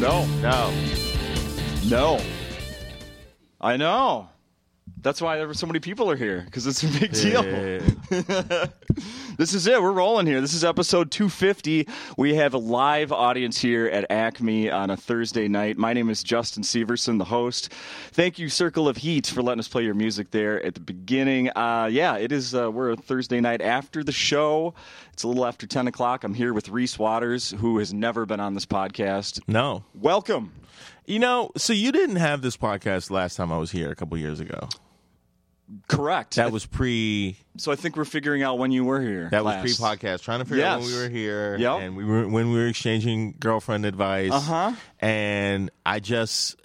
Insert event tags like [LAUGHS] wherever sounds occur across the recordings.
No, No. no. I know. That's why so many people are here because it's a big deal. Yeah. [LAUGHS] This is it. We're rolling here. This is episode 250. We have a live audience here at Acme on a Thursday night. My name is Justin Severson, the host. Thank you, Circle of Heat, for letting us play your music there at the beginning. Uh, yeah, it is. Uh, we're a Thursday night after the show. It's a little after 10 o'clock. I'm here with Reese Waters, who has never been on this podcast. No. Welcome. You know, so you didn't have this podcast last time I was here a couple years ago. Correct. That was pre. so I think we're figuring out when you were here. That was pre-podcast. Trying to figure out when we were here, Yep. and we were when we were exchanging girlfriend advice. Uh-huh. And I just,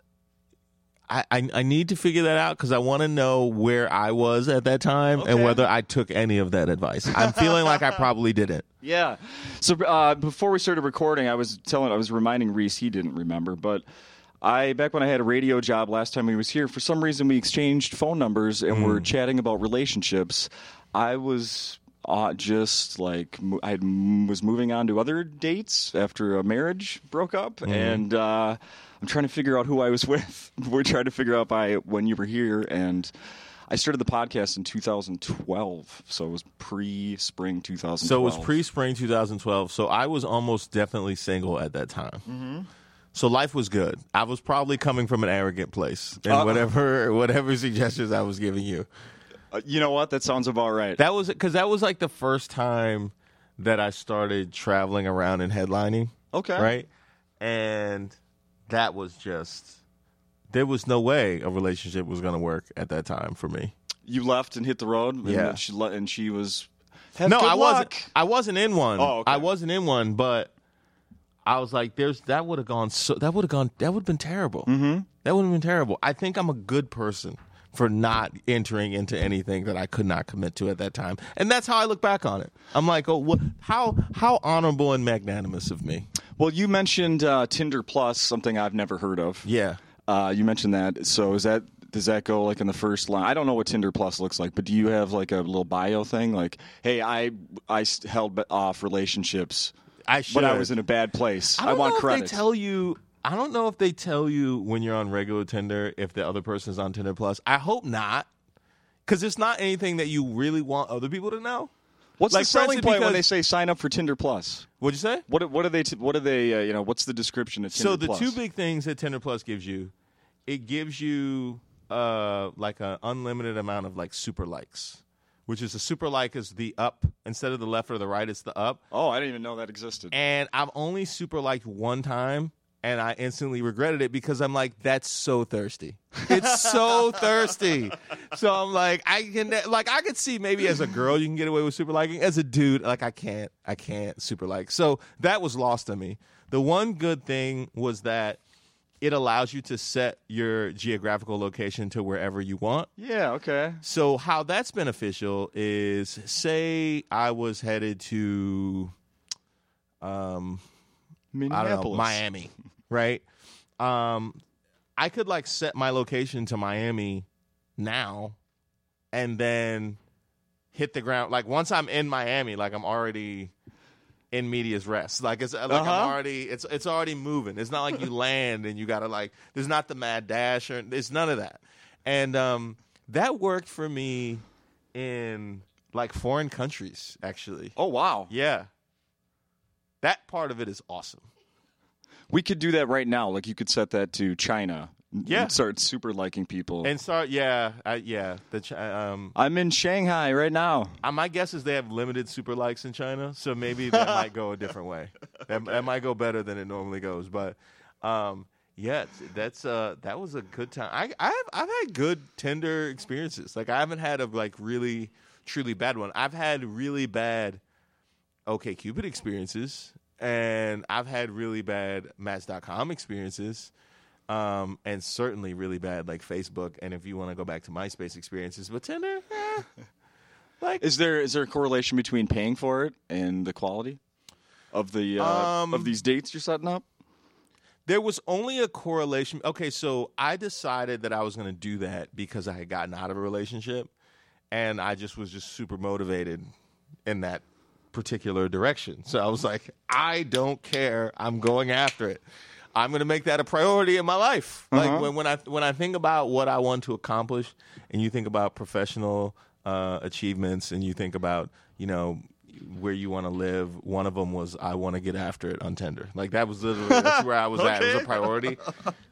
I I, I need to figure that out because I want to know where I was at that time Okay. and whether I took any of that advice. I'm feeling like I probably didn't. [LAUGHS] Yeah. So uh, before we started recording, I was telling, I was reminding Reese he didn't remember, but I back when I had a radio job last time he was here, for some reason we exchanged phone numbers and Mm. were chatting about relationships. I was. Uh, just like I had- was moving on to other dates after a marriage broke up, Mm-hmm. and uh, I'm trying to figure out who I was [LAUGHS] with. We're trying to figure out by when you were here, and I started the podcast in 2012, so it was pre-spring 2012. So it was pre-spring 2012. So I was almost definitely single at that time. Mm-hmm. So life was good. I was probably coming from an arrogant place, and Uh-uh. whatever [LAUGHS] whatever suggestions I was giving you. Uh, you know what? That sounds about right. That was because that was like the first time that I started traveling around and headlining. Okay. Right, and that was just there was no way a relationship was going to work at that time for me. you left and hit the road. And Yeah. She le- and she was. No, I luck. wasn't. I wasn't in one. Oh, okay. I wasn't in one, but I was like, "There's that would have gone. So that would have gone. That would have been terrible. Mm-hmm. That would have been terrible. I think I'm a good person for not entering into anything that I could not commit to at that time, and that's how I look back on it. I'm like, oh, what, how how honorable and magnanimous of me. Well, you mentioned uh, Tinder Plus, something I've never heard of. Yeah. Uh, you mentioned that. So is that does that go like in the first line? I don't know what Tinder Plus looks like, but do you have like a little bio thing, like, "Hey, I I held off relationships I should. when I was in a bad place. I, don't want know credit." If they tell you. I don't know if they tell you when you're on regular Tinder if the other person's on Tinder Plus. I hope not, because it's not anything that you really want other people to know. What's like, the selling point when they say sign up for Tinder Plus? What'd you say? What what are they? T- what are they? Uh, you know, what's the description of Tinder Plus? So the Plus? two big things that Tinder Plus gives you, it gives you uh like an unlimited amount of like super likes, which is a super like is the up instead of the left or the right, it's the up. Oh, I didn't even know that existed. And I've only super liked one time. And I instantly regretted it because I'm like, that's so thirsty. It's so [LAUGHS] thirsty. So I'm like, I can like I could see maybe as a girl you can get away with super liking. As a dude, like I can't, I can't super like. So that was lost on me. The one good thing was that it allows you to set your geographical location to wherever you want. yeah. Okay. So how that's beneficial is say I was headed to um I don't know, Minneapolis. Miami, [LAUGHS] right? Um, I could like set my location to Miami now, and then hit the ground. Like once I'm in Miami, like I'm already in medias res. Like it's like Uh-huh. I'm already it's it's already moving. It's not like you [LAUGHS] land and you gotta like. There's not the mad dash or there's none of that. And um, that worked for me in like foreign countries. Actually, Oh wow. yeah. That part of it is awesome. We could do that right now. Like you could set that to China. And Yeah. start super liking people. And start, yeah, I, yeah. The um, I'm in Shanghai right now. uh, my guess is they have limited super likes in China, so maybe that might go a different way. [LAUGHS] That, that might go better than it normally goes. But um, yeah, that's uh, that was a good time. I I've I've had good Tinder experiences. Like I haven't had a like really truly bad one. I've had really bad OK Cupid experiences, and I've had really bad Match.com experiences. Um, and certainly really bad like Facebook, and if you want to go back to MySpace experiences, but Tinder, eh, [LAUGHS] like Is there is there a correlation between paying for it and the quality of the uh, Um, of these dates you're setting up? There was only a correlation. Okay, so I decided that I was going to do that because I had gotten out of a relationship and I just was just super motivated in that particular direction. So I was like, I don't care. I'm going after it. I'm going to make that a priority in my life. Like Uh-huh. when, when I when I think about what I want to accomplish, and you think about professional uh, achievements, and you think about you know where you want to live. One of them was I want to get after it on Tinder. Like that was literally that's where I was [LAUGHS] at. It was a priority.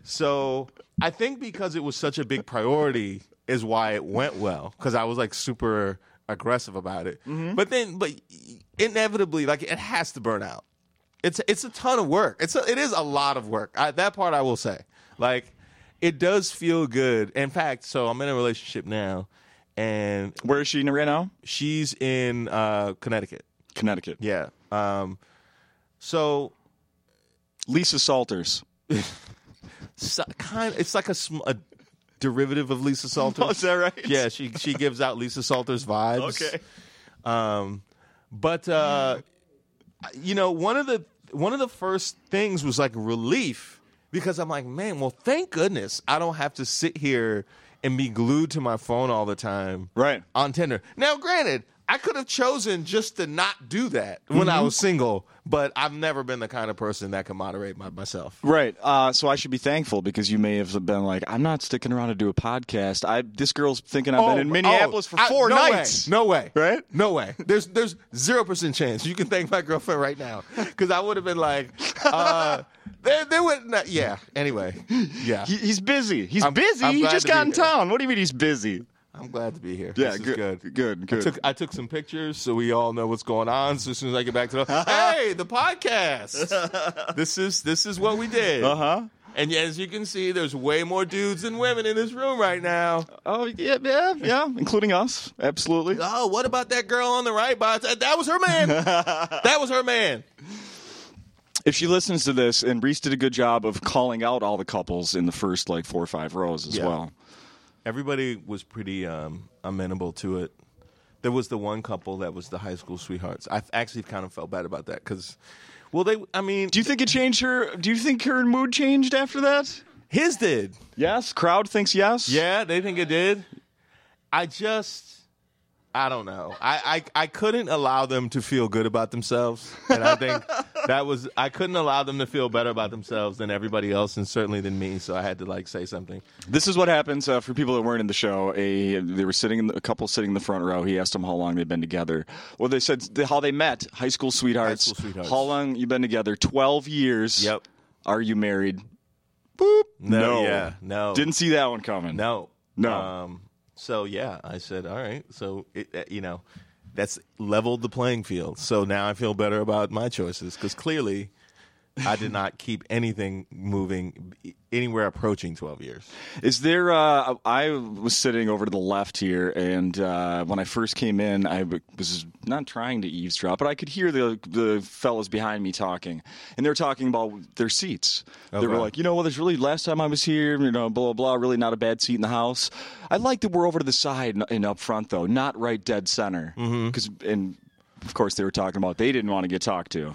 So I think because it was such a big priority is why it went well because I was like super aggressive about it. Mm-hmm. But then, but inevitably, like it has to burn out. It's it's a ton of work. It's a, it is a lot of work. I, that part I will say. Like it does feel good. In fact, so I'm in a relationship now, and Where is she right now? she's in uh, Connecticut. Connecticut. Yeah. Um, so Lisa Salters. [LAUGHS] so, kind it's like a, sm- a derivative of Lisa Salters. [LAUGHS] Oh, is that right? Yeah, she she gives out Lisa Salters vibes. Okay. Um, but uh, you know, one of the one of the first things was like relief because I'm like, man, well, thank goodness I don't have to sit here and be glued to my phone all the time, Right. On Tinder. Now, granted, I could have chosen just to not do that when Mm-hmm. I was single, but I've never been the kind of person that can moderate my, myself. Right. Uh, so I should be thankful because you may have been like, I'm not sticking around to do a podcast. I this girl's thinking I've been in Oh, Minneapolis oh, for I- four no nights. Way. No way. Right? No way. There's there's zero percent chance. You can thank my girlfriend right now because I would have been like, uh, [LAUGHS] there there would not. Yeah. Anyway. Yeah. He, he's busy. He's I'm- busy. I'm he just got in here. town. What do you mean he's busy? I'm glad to be here. Yeah, this is good, good. good, good. Took, I took some pictures so we all know what's going on. So as soon as I get back to the [LAUGHS] hey, the podcast. [LAUGHS] this is this is what we did. Uh huh. And as you can see, there's way more dudes than women in this room right now. Oh yeah, yeah, yeah, including us. Absolutely. Oh, what about that girl on the right? But that was her man. [LAUGHS] that was her man. If she listens to this, and Reese did a good job of calling out all the couples in the first like four or five rows as Yeah. well. Everybody was pretty um, amenable to it. There was the one couple that was the high school sweethearts. I actually kind of felt bad about that because, well, they. I mean, Do you think it changed her? Do you think her mood changed after that? his did. Yes. Crowd thinks yes. Yeah, they think it did. I just, I don't know. I, I, I couldn't allow them to feel good about themselves, and I think [LAUGHS] that was I couldn't allow them to feel better about themselves than everybody else, and certainly than me. So I had to like say something. This is what happens uh, for people that weren't in the show. A they were sitting in the, a couple sitting in the front row. He asked them how long they'd been together. Well, they said th- how they met. High school sweethearts. High school sweethearts. How long you been together? Twelve years. Yep. Are you married? Boop. No, yeah, no, Didn't see that one coming. No. No. Um, so yeah, I said, all right. So it, uh, you know, that's leveled the playing field. So now I feel better about my choices because clearly, I did not keep anything moving anywhere approaching twelve years. Is there? Uh, I was sitting over to the left here, and uh, when I first came in, I was not trying to eavesdrop, but I could hear the the fellas behind me talking, and they were talking about their seats. They were like, you know, well, there's really last time I was here, you know, blah blah blah. Really, not a bad seat in the house. I like that we're over to the side and- and up front though, not right dead center, because and. Of course, they were talking about they didn't want to get talked to.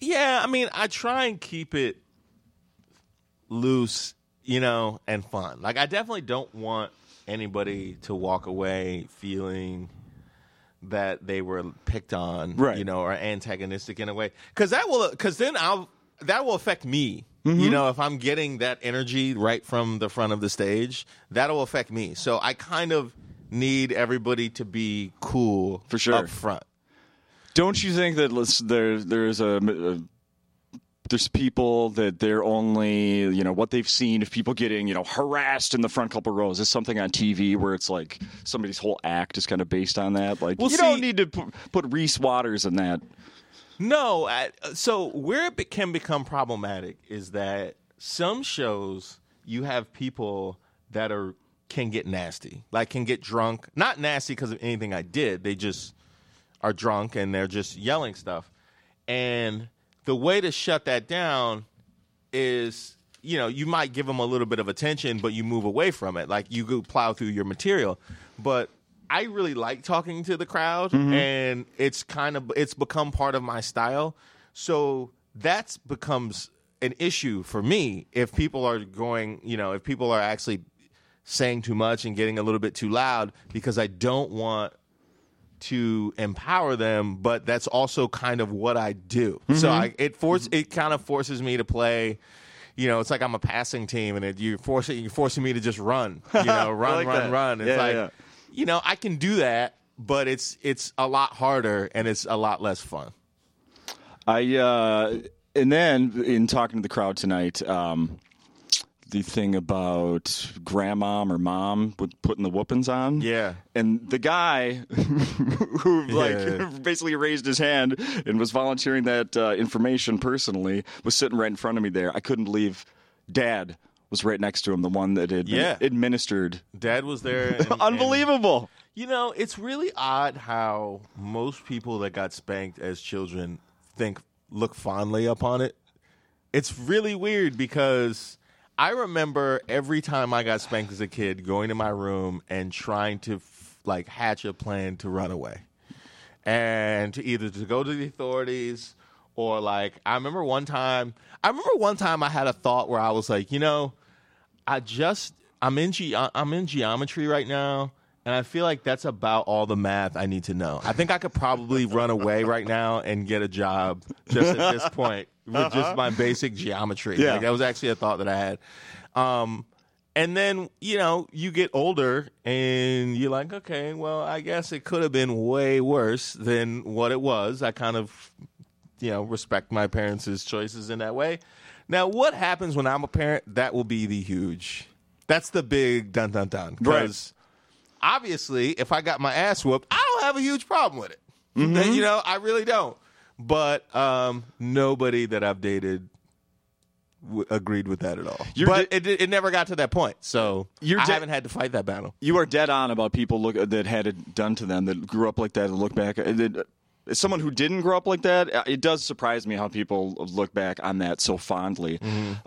Yeah, I mean, I try and keep it loose, you know, and fun. Like, I definitely don't want anybody to walk away feeling that they were picked on, Right. you know, or antagonistic in a way. Because that will, because then I'll that will affect me. Mm-hmm. You know, if I'm getting that energy right from the front of the stage, that'll affect me. So I kind of need everybody to be cool For sure. up front. Don't you think that there there's a, a there's people that they're only you know what they've seen of people getting you know harassed in the front couple rows is something on TV where it's like somebody's whole act is kind of based on that. Like Well, you don't need to put, put Reese Waters in that. No, I, so where it be- can become problematic is that some shows you have people that are can get nasty, like can get drunk. Not nasty because of anything I did. They just are drunk and they're just yelling stuff. And the way to shut that down is, you know, you might give them a little bit of attention, but you move away from it. Like you go plow through your material. But I really like talking to the crowd, mm-hmm. and it's kind of it's become part of my style. So that's becomes an issue for me if people are going, you know, if people are actually saying too much and getting a little bit too loud because I don't want to empower them, but that's also kind of what I do. So I, it force it kind of forces me to play, you know, it's like I'm a passing team, and it, you're forcing you're forcing me to just run, [LAUGHS] you know, run, like run, that. run. It's Yeah, like, yeah. you know, I can do that, but it's it's a lot harder and it's a lot less fun. I uh, and then in talking to the crowd tonight, um, the thing about grandmom or mom with putting the whoopings on. Yeah. And the guy [LAUGHS] who like Yeah. [LAUGHS] basically raised his hand and was volunteering that uh, information personally was sitting right in front of me there. I couldn't believe Dad was right next to him, the one that had Yeah. administered. Dad was there. and- [LAUGHS] and- Unbelievable. You know, it's really odd how most people that got spanked as children think look fondly upon it. It's really weird because I remember every time I got spanked as a kid going to my room and trying to f- like hatch a plan to run away. And to either to go to the authorities or like I remember one time I remember one time I had a thought where I was like, you know, I just I'm in ge- I'm in geometry right now, and I feel like that's about all the math I need to know. I think I could probably run away right now and get a job just at this [LAUGHS] point with just my basic geometry. Yeah. Like that was actually a thought that I had. Um, and then you know you get older and you're like, okay, well, I guess it could have been way worse than what it was. I kind of you know, respect my parents' choices in that way. Now, what happens when I'm a parent? That will be the huge. That's the big dun dun dun. Because obviously, if I got my ass whooped, I don't have a huge problem with it. Mm-hmm. You know, I really don't. But um, nobody that I've dated w- agreed with that at all. You're but di- it, it never got to that point, so You're I di- haven't had to fight that battle. You are dead on about people look that had it done to them that grew up like that and look back. uh, that- As someone who didn't grow up like that, uh, it does surprise me how people look back on that so fondly.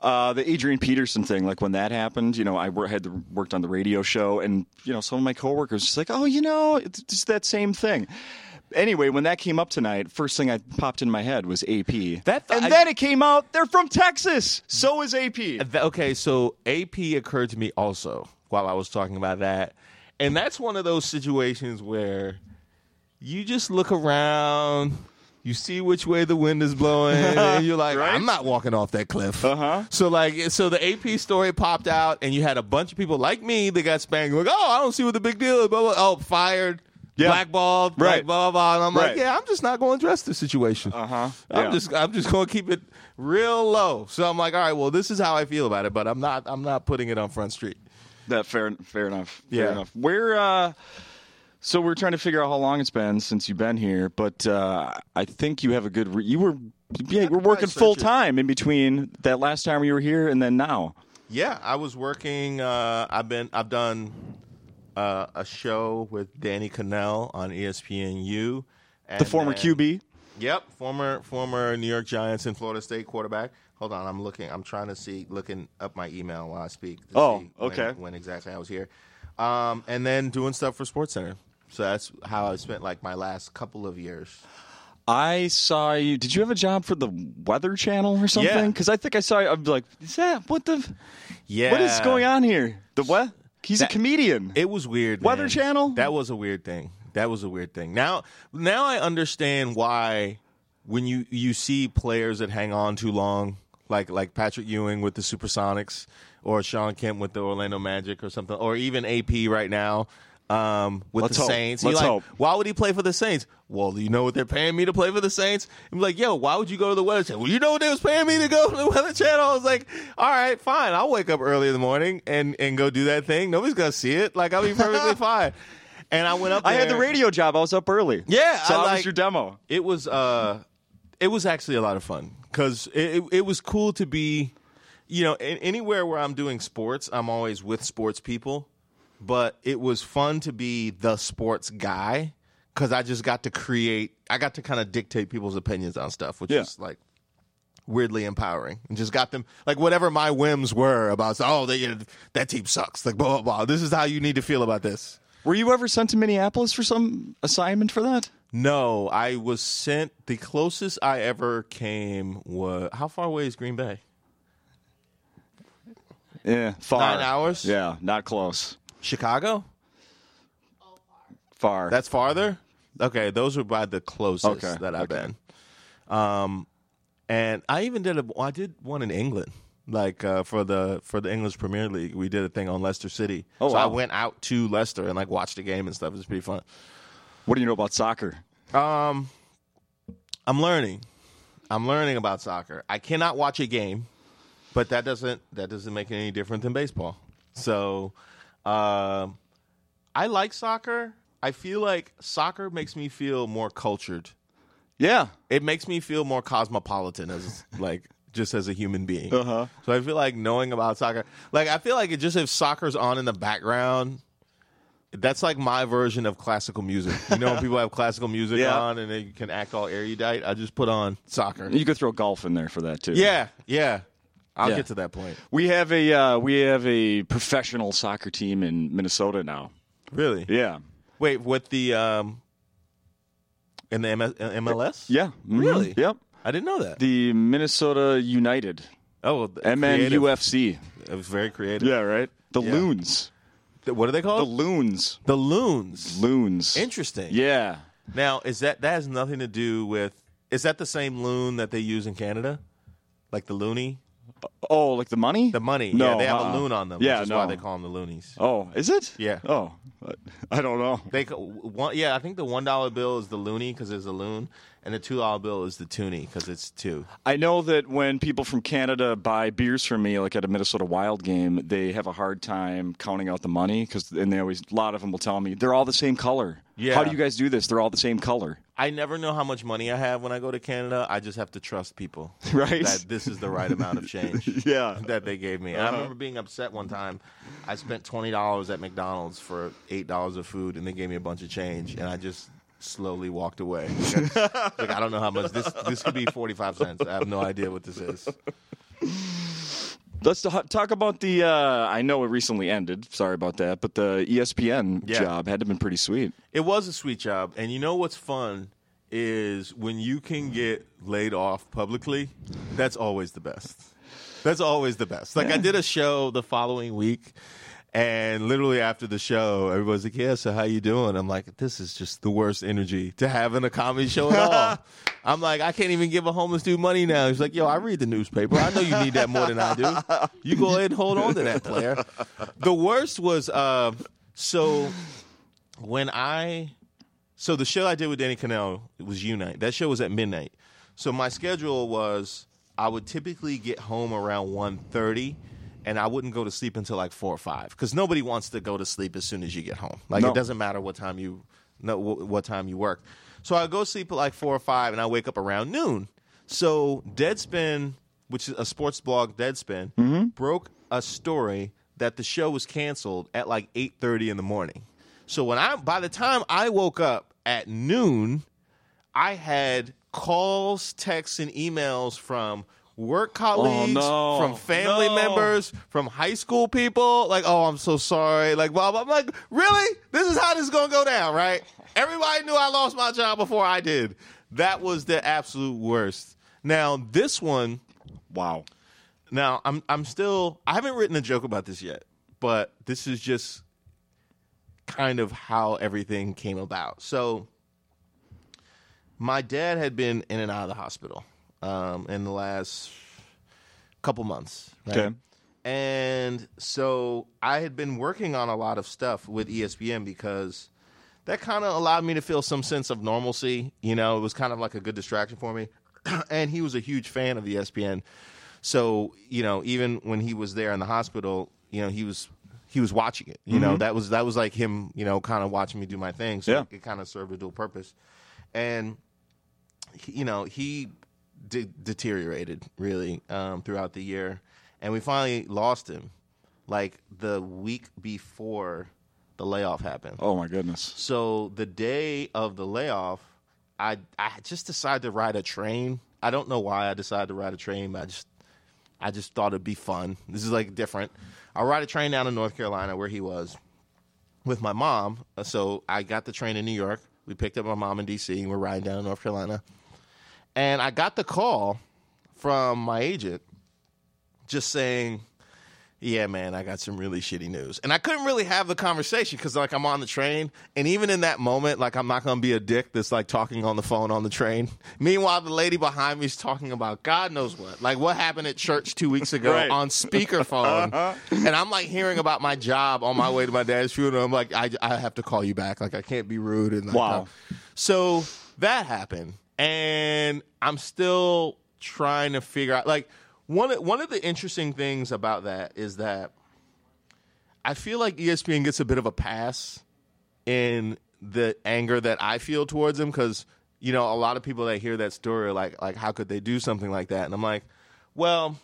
Uh, the Adrian Peterson thing, like when that happened, you know, I wor- had the, worked on the radio show, and you know, some of my coworkers just like, oh, you know, it's just that same thing. Anyway, when that came up tonight, first thing I popped in my head was AP. That- and I- then it came out they're from Texas. So is AP. Th- Okay, so AP occurred to me also while I was talking about that. And that's one of those situations where you just look around, you see which way the wind is blowing, [LAUGHS] and you're like, Right? I'm not walking off that cliff. Uh-huh. So like so the AP story popped out and you had a bunch of people like me that got spanked like, oh, I don't see what the big deal is. Blah, blah. Oh, fired. Yeah. Blackballed, Right. blah blah blah. And I'm Right. like, yeah, I'm just not going to address this situation. Uh-huh. I'm Yeah. just I'm just going to keep it real low. So I'm like, all right, well, this is how I feel about it, but I'm not I'm not putting it on Front Street. That fair, fair enough. Fair Yeah. enough. Where, uh, so we're trying to figure out how long it's been since you've been here, but uh, I think you have a good. Re- you were, yeah, you were probably working full time in between that last time you were here and then now. Yeah, I was working. Uh, I've been. I've done uh, a show with Danny Kanell on ESPNU. The former QB. Yep, former former New York Giants and Florida State quarterback. Hold on, I'm looking. I'm trying to see, looking up my email while I speak. Oh, see when- okay. When, exactly I was here, um, and then doing stuff for Sports Center. So that's how I spent like my last couple of years. I saw you. Did you have a job for the Weather Channel or something? Yeah. Because I think I saw you. I'm like, is that what the? Yeah, What is going on here? The what? He's That- a comedian. It was weird. Weather man. Channel? That was a weird thing. That was a weird thing. Now, now I understand why when you you see players that hang on too long, like like Patrick Ewing with the Supersonics, or Shawn Kemp with the Orlando Magic, or something, or even AP right now. Um, with Let's the hope. Saints, Let's like, hope. Why would he play for the Saints? Well, you know what they're paying me to play for the Saints. I'm like, yo, why would you go to the Weather Channel? Well, you know what they was paying me to go to the [LAUGHS] Weather Channel. I was like, all right, fine. I'll wake up early in the morning and and go do that thing. Nobody's gonna see it. Like I'll be perfectly [LAUGHS] fine. And I went up. I had the radio job. I was up early. Yeah, So I how was like- your demo? It was uh, it was actually a lot of fun because it, it it was cool to be, you know, anywhere where I'm doing sports, I'm always with sports people, but it was fun to be the sports guy because I just got to create, I got to kind of dictate people's opinions on stuff, which Yeah. is like weirdly empowering and just got them like whatever my whims were about oh they, that team sucks like blah blah blah this is how you need to feel about this Were you ever sent to Minneapolis for some assignment for that? No, I was sent. The closest I ever came was how far away is Green Bay? Yeah, far. Nine hours? Yeah, not close. Chicago. Far. That's farther. Okay, those were by the closest Okay, that I've okay. been. Um, and I even did a. I did one in England. like uh, for the for the English Premier League. We did a thing on Leicester City. Oh, so I wow. went out to Leicester and like watched the game and stuff. It was pretty fun. What do you know about soccer? Um, I'm learning. I'm learning about soccer. I cannot watch a game, but that doesn't that doesn't make it any different than baseball. So, um, I like soccer. I feel like soccer makes me feel more cultured. Yeah. It makes me feel more cosmopolitan as [LAUGHS] like just as a human being. Uh-huh. So I feel like knowing about soccer, like I feel like it just if soccer's on in the background, that's like my version of classical music. You know when people have classical music Yeah. on and they can act all erudite, I just put on soccer. You could throw golf in there for that too. Yeah, yeah. I'll Yeah. get to that point. We have a uh, we have a professional soccer team in Minnesota now. Really? Yeah. Wait, with the um in the MS, uh, MLS? Yeah. Mhm. Really? Yep. I didn't know that. The Minnesota United. oh, creative. MNUFC. It was very creative. Yeah, right? The Yeah. Loons. The- What are they called? The? Loons. The Loons. Loons. Interesting. Yeah. Now, is that that has nothing to do with? Is that the same loon that they use in Canada, like the loony, Oh, like the money? the money? No, yeah, they have uh-uh. a loon on them. Yeah, which is no. why they call them the loonies. Oh, is it? Yeah. Oh, I don't know. They one, yeah, I think the one dollar bill is the loony because it's a loon, and the two dollar bill is the toonie because it's two. I know that when people from Canada buy beers from me, like at a Minnesota Wild game, they have a hard time counting out the money because, and they always, a lot of them will tell me they're all the same color. Yeah. How do you guys do this? They're all the same color, I never know how much money I have when I go to Canada. I just have to trust people [LAUGHS] right? that this is the right amount of change. [LAUGHS] yeah. that they gave me. I uh-huh. remember being upset one time. I spent twenty dollars at McDonald's for eight dollars of food, and they gave me a bunch of change, and I just slowly walked away. [LAUGHS] like I don't know how much this this could be forty five cents. I have no idea what this is. Let's talk about the. Uh, I know it recently ended. Sorry about that, but the ESPN Yeah. job had to have been pretty sweet. It was a sweet job, and you know what's fun is when you can get laid off publicly. That's always the best. That's always the best. Like I did a show the following week, and literally after the show, everybody's like, "Yeah, so how you doing?" I'm like, "This is just the worst energy to have in a comedy show at all." [LAUGHS] I'm like, I can't even give a homeless dude money now. He's like, "Yo, I read the newspaper. I know you need that more than I do. You go ahead and hold on to that, player." The worst was uh, so when I so the show I did with Danny Kanell was Unite. That show was at midnight. So my schedule was I would typically get home around 1.30 and I wouldn't go to sleep until like 4 or 5 cuz nobody wants to go to sleep as soon as you get home. Like No. it doesn't matter what time you no wh- what time you work. So I go sleep at like 4 or 5 and I wake up around noon. So Deadspin, which is a sports blog Deadspin, mm-hmm. broke a story that the show was canceled at like 8:30 in the morning. So when I by the time I woke up at noon, I had calls, texts, and emails from work oh, colleagues, no. from family No. members, from high school people. Like, oh, I'm so sorry. Like, blah blah. I'm like, really? This is how this is gonna go down, right? Everybody knew I lost my job before I did. That was the absolute worst. Now this one, Wow. now I'm I'm still I haven't written a joke about this yet, but this is just kind of how everything came about. So my dad had been in and out of the hospital um, in the last couple months. Right? Okay. And so I had been working on a lot of stuff with ESPN because that kind of allowed me to feel some sense of normalcy. You know, it was kind of like a good distraction for me. [CLEARS THROAT] and he was a huge fan of ESPN. So, you know, even when he was there in the hospital, you know, he was he was watching it. You know, that was that was like him, you know, kind of watching me do my thing. So Yeah. it kind of served a dual purpose. And you know, he de- deteriorated really um, throughout the year, and we finally lost him, like the week before the layoff happened. Oh my goodness. So the day of the layoff, I I just decided to ride a train. I don't know why I decided to ride a train, but I just I just thought it'd be fun. This is like different. I ride a train down to North Carolina where he was with my mom. So I got the train in New York. We picked up my mom in DC and we're riding down to North Carolina. And I got the call from my agent just saying, yeah, man, I got some really shitty news. And I couldn't really have the conversation because, like, I'm on the train. And even in that moment, like, I'm not going to be a dick that's, like, talking on the phone on the train. [LAUGHS] Meanwhile, the lady behind me is talking about God knows what. Like, what happened at church two weeks ago Right. on speakerphone. [LAUGHS] and I'm, like, hearing about my job on my way to my dad's funeral. I'm like, I, I have to call you back. Like, I can't be rude. And, like, Wow. uh, So that happened. And I'm still trying to figure out, like, one one of the interesting things about that is that I feel like ESPN gets a bit of a pass in the anger that I feel towards them because you know a lot of people that hear that story are like like how could they do something like that? And I'm like well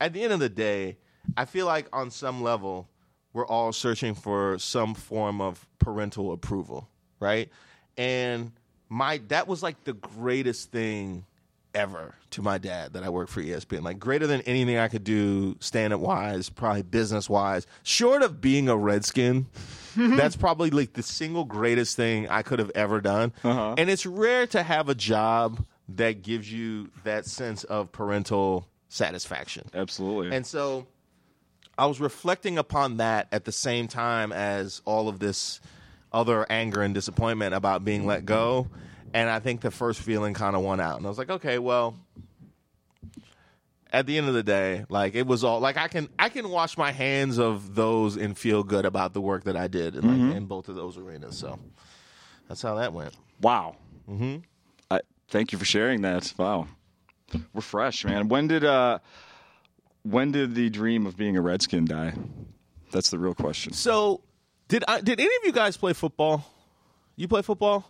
at the end of the day I feel like on some level we're all searching for some form of parental approval right? And my that was like the greatest thing ever to my dad that I worked for ESPN. Like greater than anything I could do stand up wise, probably business wise, short of being a redskin. [LAUGHS] that's probably like the single greatest thing I could have ever done. Uh-huh. And it's rare to have a job that gives you that sense of parental satisfaction. Absolutely. And so I was reflecting upon that at the same time as all of this other anger and disappointment about being let go. And I think the first feeling kind of won out. And I was like, okay, well, at the end of the day, like it was all like I can I can wash my hands of those and feel good about the work that I did in, like, in both of those arenas. So that's how that went. Wow. Mm-hmm. I, thank you for sharing that. Wow. We're fresh, man. When did uh, when did the dream of being a Redskin die? That's the real question. So did I did any of you guys play football? You play football?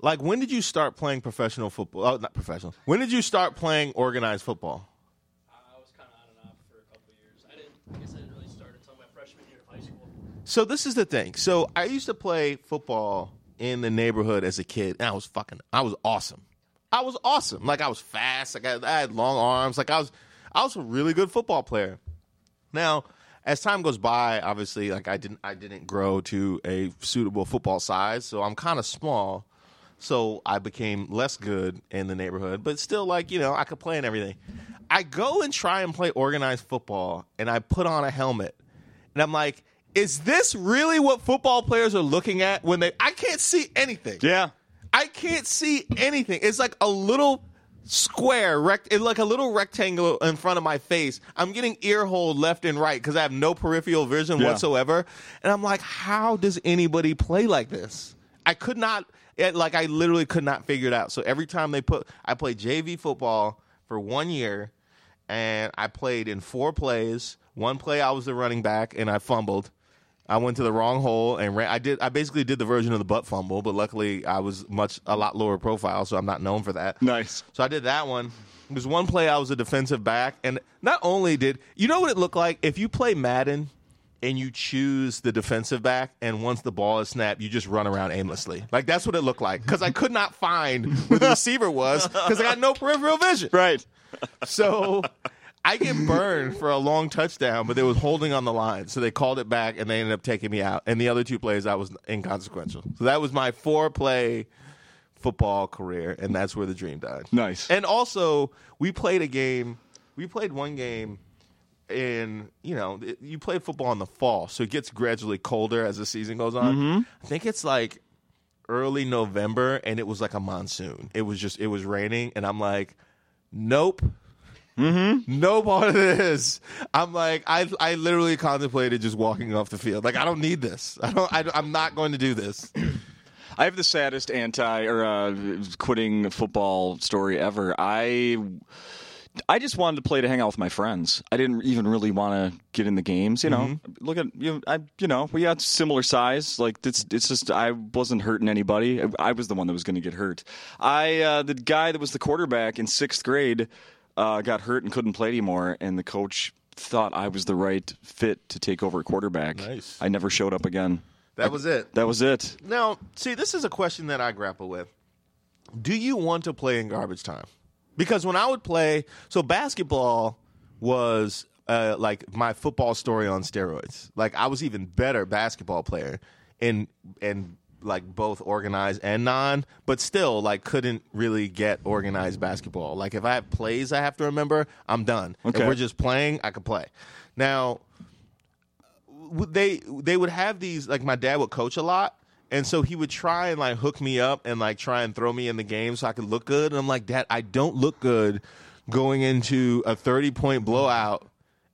Like when did you start playing professional football? Oh, not professional. When did you start playing organized football? I was kind of on and off for a couple years. I didn't. I guess I didn't really start until my freshman year of high school. So this is the thing. So I used to play football in the neighborhood as a kid, and I was fucking. I was awesome. I was awesome. Like I was fast. Like I, I had long arms. Like I was. I was a really good football player. Now, as time goes by, obviously, like I didn't. I didn't grow to a suitable football size, so I'm kind of small. So I became less good in the neighborhood, but still, like you know, I could play and everything. I go and try and play organized football, and I put on a helmet, and I'm like, "Is this really what football players are looking at when they? I can't see anything. Yeah. I can't see anything. It's like a little square, rect, like a little rectangle in front of my face. I'm getting ear hole left and right because I have no peripheral vision Yeah. whatsoever. And I'm like, how does anybody play like this? I could not, it, like, I literally could not figure it out. So every time they put, I played JV football for one year, and I played in four plays. One play, I was the running back, and I fumbled. I went to the wrong hole and ran. I did. I basically did the version of the butt fumble, but luckily I was much a lot lower profile, so I'm not known for that. Nice. So I did that one. There's one play I was a defensive back, and not only did you know what it looked like if you play Madden and you choose the defensive back, and once the ball is snapped, you just run around aimlessly. Like that's what it looked like because I could not find where the [LAUGHS] receiver was because I got no peripheral vision. Right. So I get burned for a long touchdown, but they was holding on the line, so they called it back and they ended up taking me out. And the other two plays, I was inconsequential. So that was my four play football career, and that's where the dream died. Nice. And also, we played a game. We played one game. In you know, it- you play football in the fall, so it gets gradually colder as the season goes on. Mm-hmm. I think it's like early November, and it was like a monsoon. It was just it was raining, and I'm like, nope. No part of this. I'm like, I I literally contemplated just walking off the field. Like, I don't need this. I don't. I, am not going to do this. I have the saddest anti or uh, quitting football story ever. I I just wanted to play to hang out with my friends. I didn't even really want to get in the games. You know, look at you. I you know we had similar size. Like it's it's just I wasn't hurting anybody. I, I was the one that was going to get hurt. I uh, the guy that was the quarterback in sixth grade uh, got hurt and couldn't play anymore, and the coach thought I was the right fit to take over quarterback. Nice. I never showed up again. That was it. That was it. Now, see, this is a question that I grapple with. Do you want to play in garbage time? Because when I would play, so basketball was uh, like my football story on steroids. Like I was even better basketball player, and and like both organized and non, but still like couldn't really get organized basketball. Like if I have plays I have to remember, I'm done. Okay. If we're just playing, I can play. Now they they would have these like my dad would coach a lot and so he would try and like hook me up and like try and throw me in the game so I could look good and I'm like dad I don't look good going into a 30 point blowout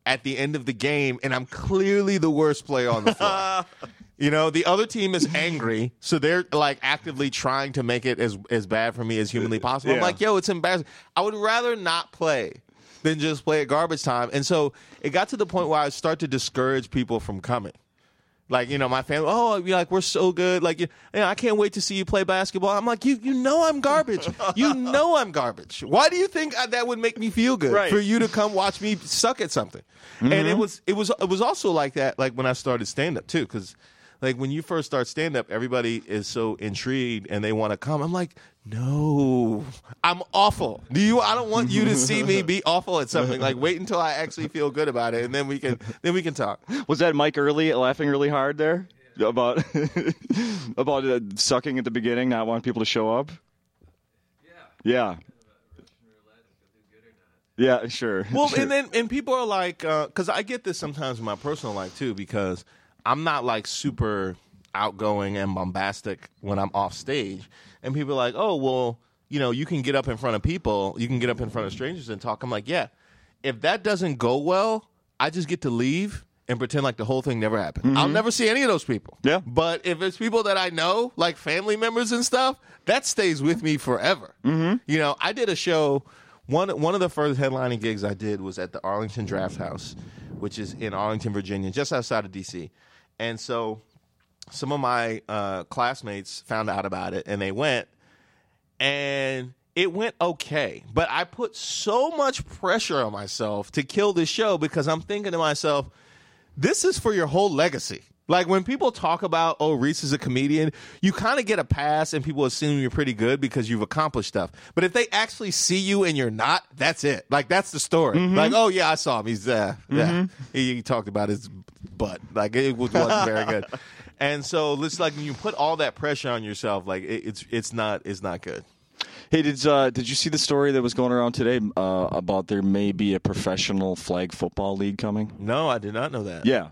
at the end of the game and I'm clearly the worst player on the floor. [LAUGHS] you know, the other team is angry, so they're like actively trying to make it as as bad for me as humanly possible. I'm like, yo, it's embarrassing. I would rather not play than just play at garbage time. And so it got to the point where I start to discourage people from coming. Like you know, my family. Oh, you're like we're so good. Like you, know, I can't wait to see you play basketball. I'm like, you, you know, I'm garbage. you know, I'm garbage. Why do you think uh, that would make me feel good Right. for you to come watch me suck at something? And it mm-hmm. was, it was, it was also like that. Like when I started stand up too, because like when you first start stand up, everybody is so intrigued and they want to come. I'm like, no, I'm awful. Do you? I don't want you to see me be awful at something. Like wait until I actually feel good about it, and then we can then we can talk. Was that Mike Early laughing really hard there about [LAUGHS] about uh, sucking at the beginning, not wanting people to show up? Yeah. Yeah, Yeah, sure. Well, Sure. and then and people are like, because I get this sometimes in my personal life too, because I'm not like super outgoing and bombastic when I'm off stage, and people are like, oh, well, you know, you can get up in front of people, you can get up in front of strangers and talk. I'm like, yeah, if that doesn't go well, I just get to leave. And pretend like the whole thing never happened. I'll never see any of those people. Yeah. But if it's people that I know, like family members and stuff, that stays with me forever. Mm-hmm. You know, I did a show. One one of the first headlining gigs I did was at the Arlington Draft House, which is in Arlington, Virginia, just outside of DC. And so, some of my uh, classmates found out about it, and they went, and it went okay. But I put so much pressure on myself to kill this show because I'm thinking to myself, this is for your whole legacy. Like when people talk about, oh, Reese is a comedian, you kind of get a pass and people assume you're pretty good because you've accomplished stuff. But if they actually see you and you're not, that's it. Like that's the story. Like, oh yeah, I saw him. He's uh, yeah. He, he talked about his butt. Like it was, wasn't very good. [LAUGHS] And so it's like when you put all that pressure on yourself, like it, it's it's not it's not good. Hey, did uh, did you see the story that was going around today uh, about there may be a professional flag football league coming? No, I did not know that. Yeah.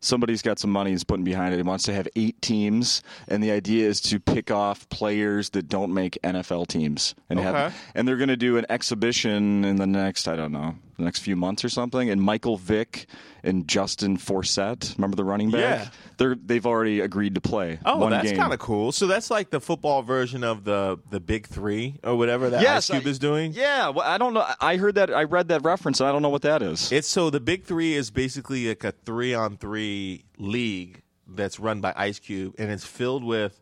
Somebody's got some money he's putting behind it. He wants to have eight teams, and the idea is to pick off players that don't make NFL teams, and Okay. have, and they're going to do an exhibition in the next, I don't know, the next few months or something. And Michael Vick and Justin Forsett, remember the running back? Yeah. They're they've already agreed to play. Oh, one that's kind of cool. So that's like the football version of the the Big Three or whatever that Yes, Ice Cube I- is doing. Yeah, well, I don't know. I heard that. I read that reference. and I don't know what that is. It's so the Big Three is basically like a three on three league that's run by Ice Cube, and it's filled with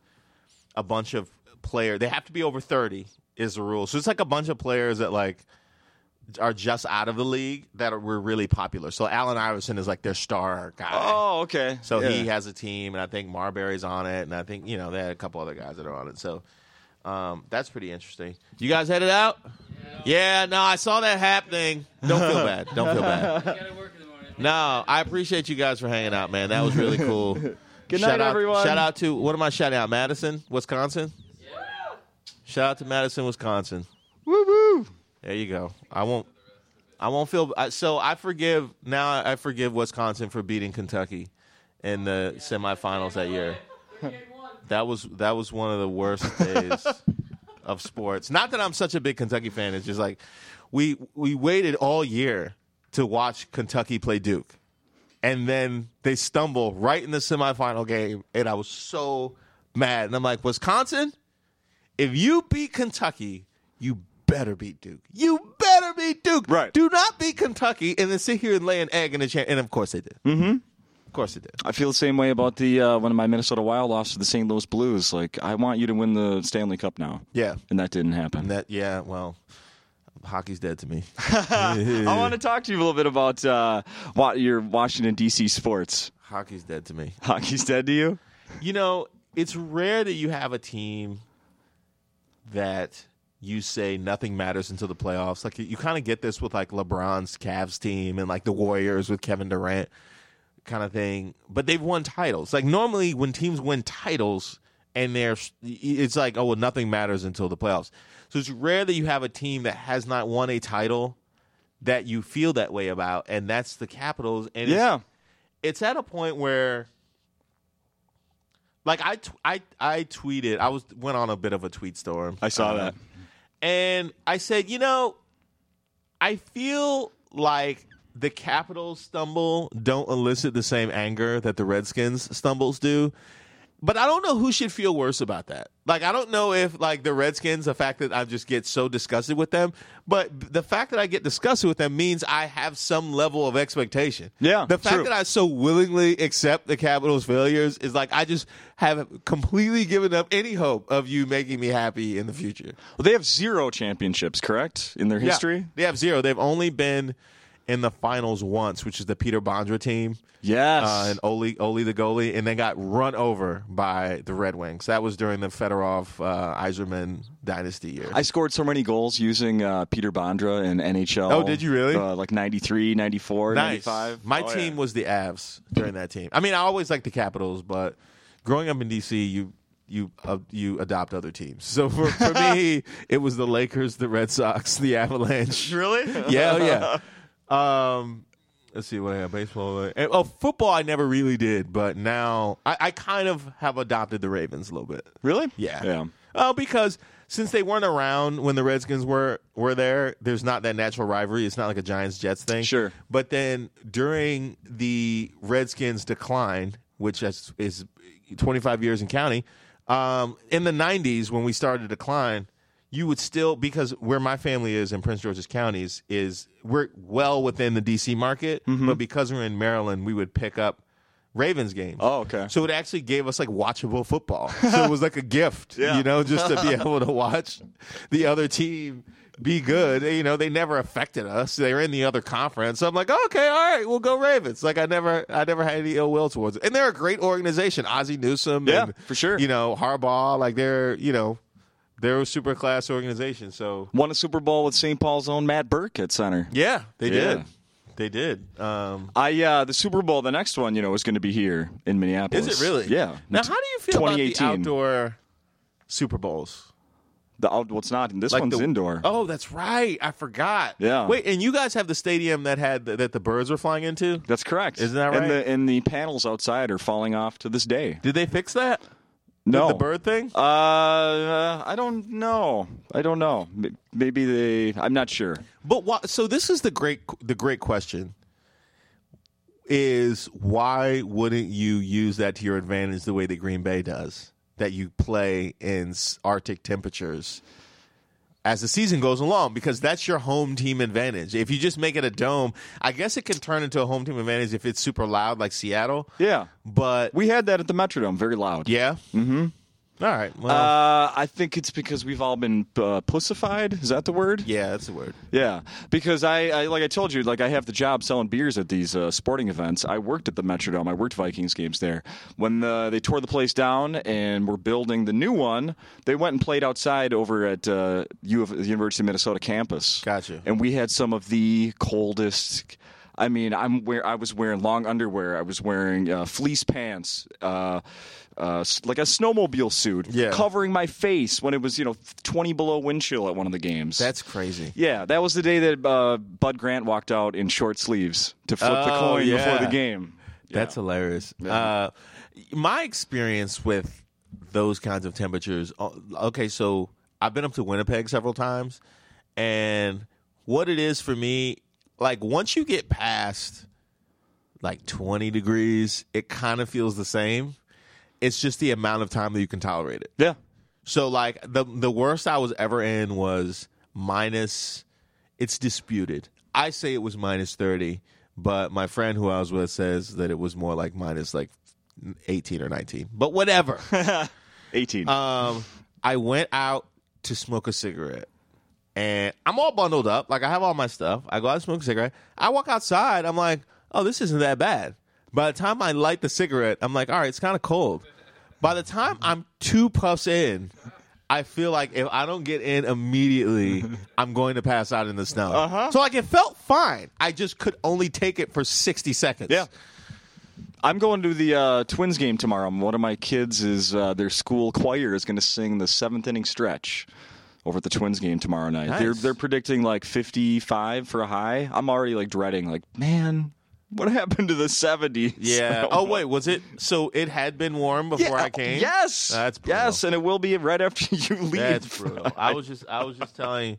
a bunch of players. They have to be over thirty is the rule. So it's like a bunch of players that like are just out of the league that are, were really popular. So Allen Iverson is like their star guy. oh, okay. So Yeah. he has a team, and I think Marbury's on it, and I think you know they had a couple other guys that are on it. So um, that's pretty interesting. You guys headed out? Yeah. no, I saw that happening. Don't feel bad. [LAUGHS] Don't feel bad. gotta work in the morning. No, I appreciate you guys for hanging out, man. That was really cool. [LAUGHS] Good shout night, out, everyone. Shout out to what am I shouting out? Madison, Wisconsin. Yeah. Shout out to Madison, Wisconsin. Woo woo. There you go. I won't. I won't feel. So I forgive now. I forgive Wisconsin for beating Kentucky in the semifinals that year. That was that was one of the worst [LAUGHS] days of sports. Not that I'm such a big Kentucky fan. It's just like we we waited all year to watch Kentucky play Duke, and then they stumble right in the semifinal game, and I was so mad. And I'm like, Wisconsin, if you beat Kentucky, you better beat Duke. You better beat Duke. Right. Do not beat Kentucky, and then sit here and lay an egg in the chair. And of course they did. Mm-hmm. Of course they did. I feel the same way about the uh, of my Minnesota Wild lost to the St. Louis Blues. Like, I want you to win the Stanley Cup now. Yeah. And that didn't happen. And that yeah, well, hockey's dead to me. [LAUGHS] I want to talk to you a little bit about uh, what your Washington D.C. sports. hockey's dead to me. Hockey's dead to you? You know, it's rare that you have a team that you say nothing matters until the playoffs. Like you kind of get this with like LeBron's Cavs team and like the Warriors with Kevin Durant kind of thing. But they've won titles. Like normally when teams win titles, and they're it's like oh well nothing matters until the playoffs. So it's rare that you have a team that has not won a title that you feel that way about, and that's the Capitals. And Yeah. it's at a point where like I, t- I I tweeted I was went on a bit of a tweet storm. I saw Uh, that. And I said, you know, I feel like the Capitals stumble don't elicit the same anger that the Redskins stumbles do. But I don't know who should feel worse about that. Like I don't know if like the Redskins, the fact that I just get so disgusted with them, but the fact that I get disgusted with them means I have some level of expectation. Yeah, The fact true. that I so willingly accept the Capitals' failures is like I just have completely given up any hope of you making me happy in the future. Well, they have zero championships, correct, in their history? Yeah, they have zero. They've only been in the finals once, which is the Peter Bondra team. Yes. Uh, and Oli, Oli the goalie, and they got run over by the Red Wings. That was during the Fedorov uh, Yzerman dynasty year. I scored so many goals using uh, Peter Bondra in NHL. Oh, did you really? Uh, like 93, 94, nice. 95. My Oh, team yeah. was the Avs during that team. I mean, I always liked the Capitals, but growing up in DC, you you uh, you adopt other teams. So for, for [LAUGHS] me, it was the Lakers, the Red Sox, the Avalanche. Really? yeah, oh, yeah. [LAUGHS] Um, let's see what I have. Baseball. uh, Oh, football. I never really did, but now I, I kind of have adopted the Ravens a little bit. Really? Yeah. Yeah. Oh, because since they weren't around when the Redskins were were there, there's not that natural rivalry. It's not like a Giants Jets thing. Sure. But then during the Redskins' decline, which is, is 25 years in county, um, in the 90s when we started to decline, you would still because where my family is in Prince George's counties is we're well within the DC market, Mm-hmm. but because we're in Maryland, we would pick up Ravens games. Oh, okay. So it actually gave us like watchable football. [LAUGHS] So it was like a gift, Yeah. you know, just to be [LAUGHS] able to watch the other team be good. You know, they never affected us. They were in the other conference. So I'm like, okay, all right, we'll go Ravens. Like I never, I never had any ill will towards it. And they're a great organization. Ozzie Newsome, Yeah, and, for sure. You know, Harbaugh, like they're, you know, they're a super class organization. So Won a Super Bowl with St. Paul's own Matt Birk at center. yeah, they Yeah. did. They did. Um, I uh, the Super Bowl, the next one, you know, is going to be here in Minneapolis. is it really? Yeah. Now, how do you feel about the 2018. outdoor Super Bowls? The out, well, it's not. This Like one's the- indoor. Oh, that's right. I forgot. Yeah. Wait, and you guys have the stadium that had that the birds were flying into? That's correct. Isn't that And right? the and the panels outside are falling off to this day. Did they fix that? No, The bird thing? Uh, uh, I don't know. I don't know. Maybe they. I'm not sure. But why, so this is the great the great question is why wouldn't you use that to your advantage the way that Green Bay does? That you play in Arctic temperatures as the season goes along because that's your home team advantage. If you just make it a dome, I guess it can turn into a home team advantage if it's super loud like Seattle. Yeah, But we had that at the Metrodome, very loud. yeah. Mm-hmm. All right. Well, Uh, I think it's because we've all been uh, pussified. Is that the word? yeah, that's the word. Yeah, because I, I like I told you, like I have the job selling beers at these uh, sporting events. I worked at the Metrodome. I worked Vikings games there. When the, they tore the place down and were building the new one, they went and played outside over at uh, U of the University of Minnesota campus. Gotcha. And we had some of the coldest. I mean, I'm where I was wearing long underwear. I was wearing uh, fleece pants. Uh, uh, like a snowmobile suit, Yeah. covering my face when it was, you know, 20 below wind chill at one of the games. That's crazy. Yeah, that was the day that uh, Bud Grant walked out in short sleeves to flip the Oh, coin before the game. That's hilarious. Uh, my experience with those kinds of temperatures. uh, Okay, so I've been up to Winnipeg several times, and what it is for me, like once you get past like 20 degrees, it kind of feels the same. It's just the amount of time that you can tolerate it. Yeah. So like the the worst I was ever in was minus. It's disputed. I say it was minus thirty, but my friend who I was with says that it was more like minus like eighteen or nineteen. But whatever. [LAUGHS] 18. um, I went out to smoke a cigarette, and I'm all bundled up. Like I have all my stuff. I go out and smoke a cigarette. I walk outside. I'm like, oh, this isn't that bad. By the time I light the cigarette, I'm like, all right, it's kind of cold. By the time I'm two puffs in, I feel like if I don't get in immediately, [LAUGHS] I'm going to pass out in the snow. Uh-huh. So like it felt fine. I just could only take it for 60 seconds. Yeah. I'm going to the uh, Twins game tomorrow. One of my kids is uh, their school choir is going to sing the seventh inning stretch over at the Twins game tomorrow night. They're they're predicting like 55 for a high. I'm already like dreading like man, what happened to the 70s? Yeah. [LAUGHS] Oh wait, was it? So it had been warm before Yeah, I came. Yes. That's brutal. yes, and it will be right after [LAUGHS] you leave. That's brutal. I was just I was just telling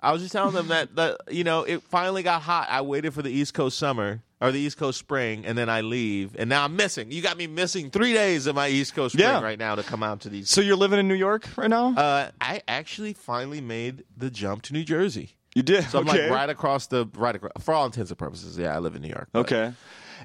I was just telling them that that you know it finally got hot. I waited for the East Coast summer or the East Coast spring, and then I leave, and now I'm missing. You got me missing three days of my East Coast spring Yeah. right now to come out to these. So you're living in New York right now? Uh, I actually finally made the jump to New Jersey. You did. So I'm okay. like right across the right across, for all intents and purposes. Yeah, I live in New York. but- Okay.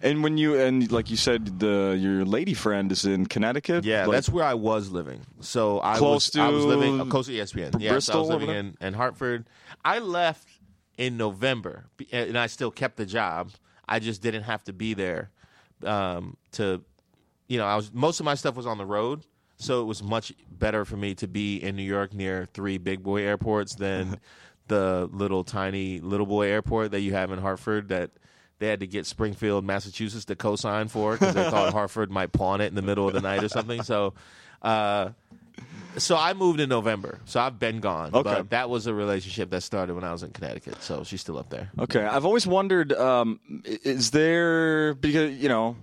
And when you and like you said, the your lady friend is in Connecticut. Yeah, Like, that's where I was living. So I Close was I was living uh, close to ESPN. Yes, I was living in, in Hartford. I left in November, and I still kept the job. I just didn't have to be there um, to, you know, I was most of my stuff was on the road, so it was much better for me to be in New York near three big boy airports than [LAUGHS] the little tiny little boy airport that you have in Hartford that. They had to get Springfield, Massachusetts to co-sign for because they thought [LAUGHS] Hartford might pawn it in the middle of the night or something. So, uh, so I moved in November, so I've been gone. Okay. But that was a relationship that started when I was in Connecticut, so she's still up there. Okay, I've always wondered: um, is there because you know,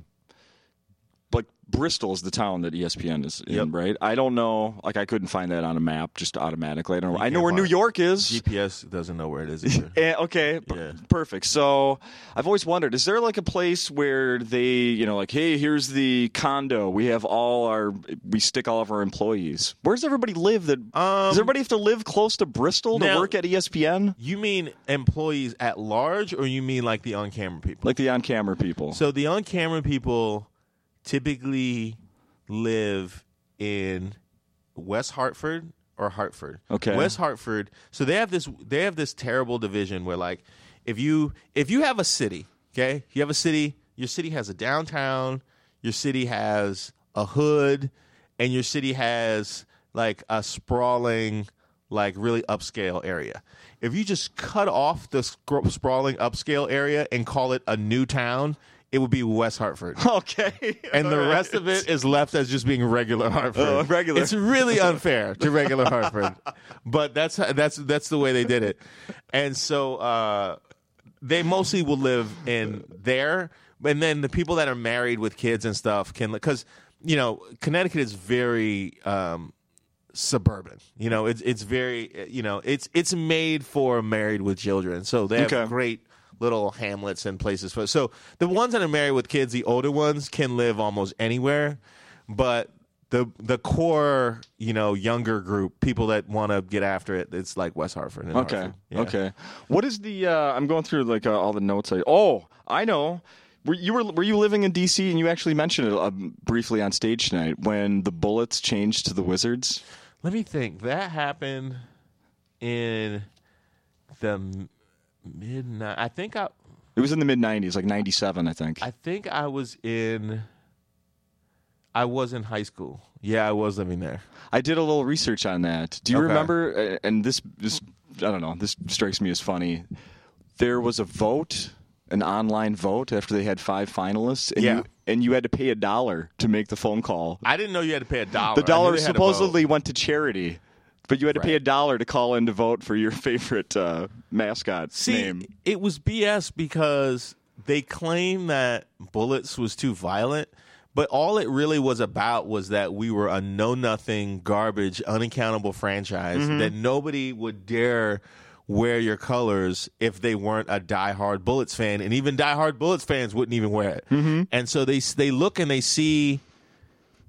Bristol is the town that ESPN is in, Yep. right? I don't know. Like, I couldn't find that on a map just automatically. I don't. know. I know where New. York is. GPS doesn't know where it is either. [LAUGHS] Eh, okay, Yeah. perfect. So I've always wondered: is there like a place where they, you know, like, hey, here's the condo. We have all our, we stick all of our employees. Where does everybody live? That does everybody have to live close to Bristol to Um, work at ESPN? you mean employees at large, or you mean like the on-camera people? Like the on-camera people. So the on-camera people typically live in West Hartford or Hartford. Okay. West Hartford. So they have this they have this terrible division where like if you if you have a city, okay? You have a city, your city has a downtown, your city has a hood, and your city has like a sprawling like really upscale area. If you just cut off the sprawling upscale area and call it a new town, it would be West Hartford [LAUGHS] okay, and the right. rest of it is left as just being regular Hartford. Oh, regular. It's really [LAUGHS] unfair to regular Hartford, but that's that's that's the way they did it. And so uh, they mostly will live in there, and then the people that are married with kids and stuff can because you know Connecticut is very. Um, suburban you know it's it's very you know it's it's made for married with children so they have Okay. great little hamlets and places for so the ones that are married with kids the older ones can live almost anywhere but the the core you know younger group people that want to get after it it's like west hartford Okay. Hartford. Yeah. Okay. What is the? Uh, I'm going through like uh, all the notes. I, oh, I know. Were you were were you living in DC and you actually mentioned it um, briefly on stage tonight when the Bullets changed to the Wizards? let me think that happened in the midnight i think i It was in the mid '90s, like '97, I think. i think i was in i was in high school yeah i was living there I did a little research on that. Do you Okay. remember? And this, this, I don't know. This strikes me as funny. There was a vote, an online vote, after they had five finalists, and Yeah. you and you had to pay a dollar to make the phone call. i didn't know you had to pay a dollar The dollar they had to vote. supposedly went to charity, but you had to pay a dollar to call in to vote for your [LAUGHS] favorite uh, mascot See, name. it was BS because they claim that Bullets was too violent, but all it really was about was that we were a know nothing, garbage, unaccountable franchise Mm-hmm. that nobody would dare wear your colors if they weren't a diehard Bullets fan, and even diehard Bullets fans wouldn't even wear it. Mm-hmm. And so they they look and they see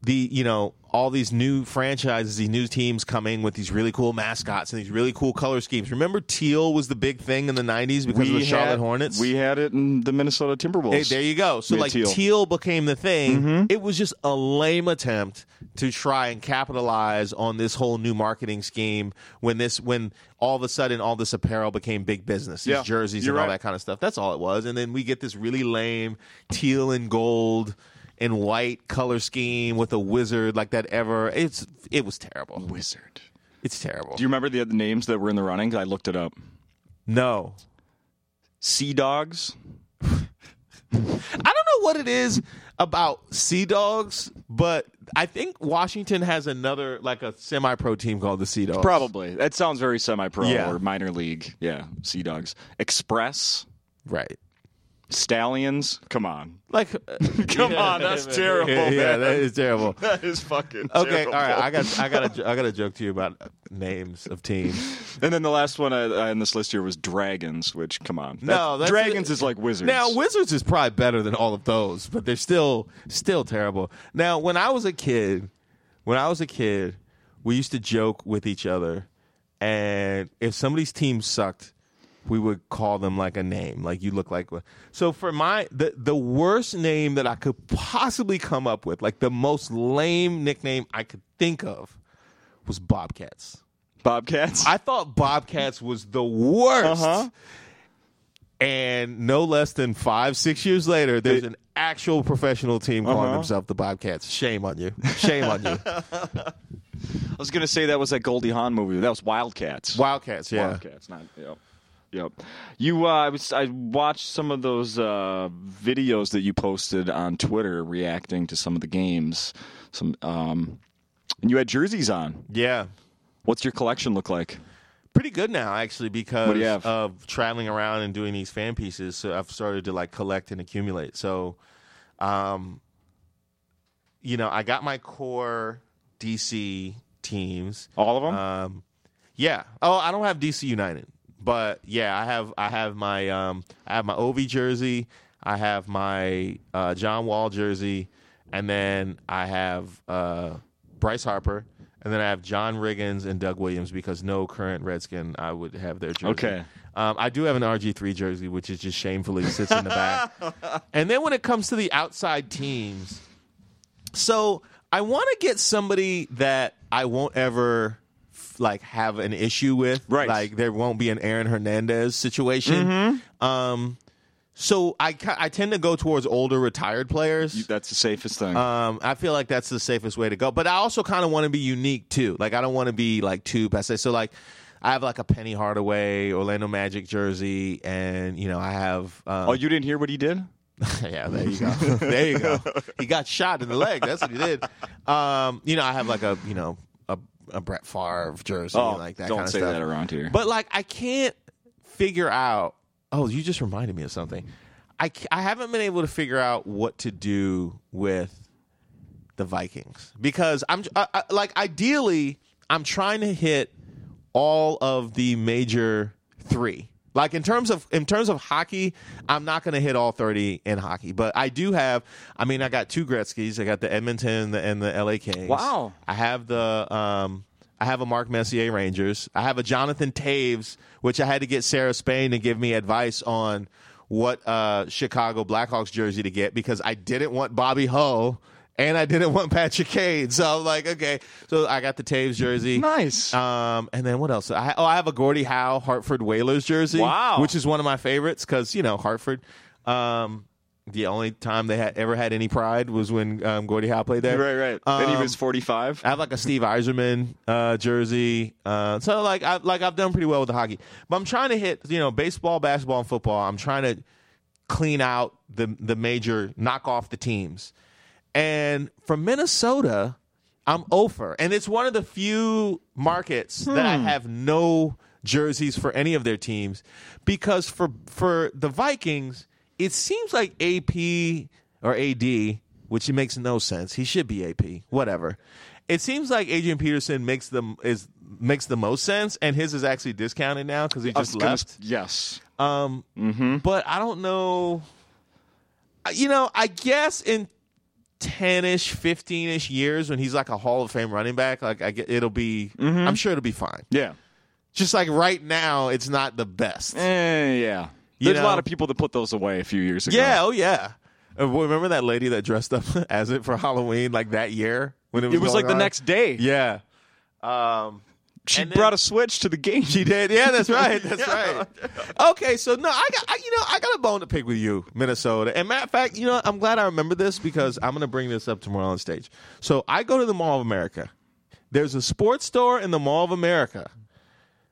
the you know all these new franchises, these new teams coming with these really cool mascots and these really cool color schemes. Remember, teal was the big thing in the '90s because of the Charlotte had, Hornets. We had it in the Minnesota Timberwolves. Hey, there you go. So like teal. teal. became the thing. Mm-hmm. It was just a lame attempt to try and capitalize on this whole new marketing scheme when this when all of a sudden all this apparel became big business. These Yeah, jerseys and all right. that kind of stuff. That's all it was. And then we get this really lame teal and gold and white color scheme with a wizard like that ever. It's it was terrible. Wizard. It's terrible. Do you remember the other names that were in the running? I looked it up. no. Sea Dogs. [LAUGHS] I don't know what it is about Sea Dogs, but I think Washington has another like a semi-pro team called the Sea Dogs. Probably. That sounds very semi-pro Yeah. or minor league. Yeah, Sea Dogs. Express, right. Stallions. Come on. Like, [LAUGHS] [LAUGHS] Come on, that's terrible, Yeah, man. that is terrible. [LAUGHS] That is fucking Okay, terrible. all right. I got, I got, a, I got a joke to you about names of teams. And then the last one uh, on this list here was Dragons, which come on. No, that's- Dragons is like Wizards. Now, Wizards is probably better than all of those, but they're still, still terrible. Now, when I was a kid, when I was a kid, we used to joke with each other, and if somebody's team sucked, we would call them like a name, like you look like. So for my the the worst name that I could possibly come up with, like the most lame nickname I could think of, was Bobcats. Bobcats. I thought Bobcats was the worst. Uh-huh. And no less than five, six years later, there's an actual professional team calling Uh-huh. themselves the Bobcats. Shame on you. Shame on you. [LAUGHS] I was gonna say that was that Goldie Hawn movie. That was Wildcats. Wildcats, yeah. Wildcats, not yep. Yep. You, uh, I was, I watched some of those uh, videos that you posted on Twitter reacting to some of the games. Some, um, and you had jerseys on. Yeah. What's your collection look like? Pretty good now, actually, because What do you have? of traveling around and doing these fan pieces. So I've started to like collect and accumulate. So, um, you know, I got my core DC teams. All of them. Um, yeah. Oh, I don't have DC United, but yeah, I have I have my um I have my Ovi jersey, I have my uh, John Wall jersey, and then I have uh, Bryce Harper, and then I have John Riggins and Doug Williams because no current Redskin I would have their jersey. Okay. Um, I do have an RG3 jersey, which is just shamefully sits in the back. [LAUGHS] and then when it comes to the outside teams, so I want to get somebody that I won't ever like have an issue with. Right. Like there won't be an Aaron Hernandez situation. Mm-hmm. Um, so I I tend to go towards older retired players. That's the safest thing. Um, I feel like that's the safest way to go. But I also kind of want to be unique too. Like I don't want to be like too passe. So like I have like a Penny Hardaway Orlando Magic jersey, and you know I have. Um, oh, you didn't hear what he did? [LAUGHS] yeah, there you go. there you go. He got shot in the leg. That's what he did. Um, you know, I have like a you know a, Brett Favre jersey, Oh, like that don't kind of say stuff. that around here. But like, I can't figure out. Oh, you just reminded me of something. I I haven't been able to figure out what to do with the Vikings because I'm I, I, like ideally I'm trying to hit all of the major three. Like in terms of in terms of hockey, I'm not going to hit all 30 in hockey, but I do have. I mean, I got two Gretzky's. I got the Edmonton and the, and the LA Kings. Wow. I have the um, I have a Mark Messier Rangers. I have a Jonathan Toews, which I had to get Sarah Spain to give me advice on what uh, Chicago Blackhawks jersey to get because I didn't want Bobby Hull and I didn't want Patrick Cade. So I'm like, okay. So I got the Toews jersey. Nice. Um, and then what else? I, oh, I have a Gordie Howe Hartford Whalers jersey. Wow. Which is one of my favorites because, you know, Hartford. Um, the only time they had ever had any pride was when um, Gordie Howe played there. right, right. then he Um, was 45. I have like a Steve Yzerman uh, jersey. Uh, so like I like I've done pretty well with the hockey. But I'm trying to hit, you know, baseball, basketball, and football. I'm trying to clean out the the major, knock off the teams. And from Minnesota, I'm over. And it's one of the few markets that I have no jerseys for any of their teams because for for the Vikings, it seems like AP or AD, which it makes no sense. He should be AP, whatever. It seems like Adrian Peterson makes them is makes the most sense, and his is actually discounted now because he just gonna- left. yes. Um, Mm-hmm. but I don't know. You know, I guess in ten-ish, fifteen-ish years, when he's like a Hall of Fame running back, like I get, it'll be. Mm-hmm. I'm sure it'll be fine. Yeah. Just like right now, it's not the best. Eh, yeah. You There's a lot of people that put those away a few years ago. Yeah, oh yeah. Uh, remember that lady that dressed up [LAUGHS] as it for Halloween like that year when it was It was like the next day. Yeah. Um, She then- brought a switch to the game. She did. Yeah, that's [LAUGHS] right. That's right. [LAUGHS] Okay, so no, I got I, you know I got a bone to pick with you, Minnesota. And matter of fact, you know I'm glad I remember this because I'm going to bring this up tomorrow on stage. So I go to the Mall of America. There's a sports store in the Mall of America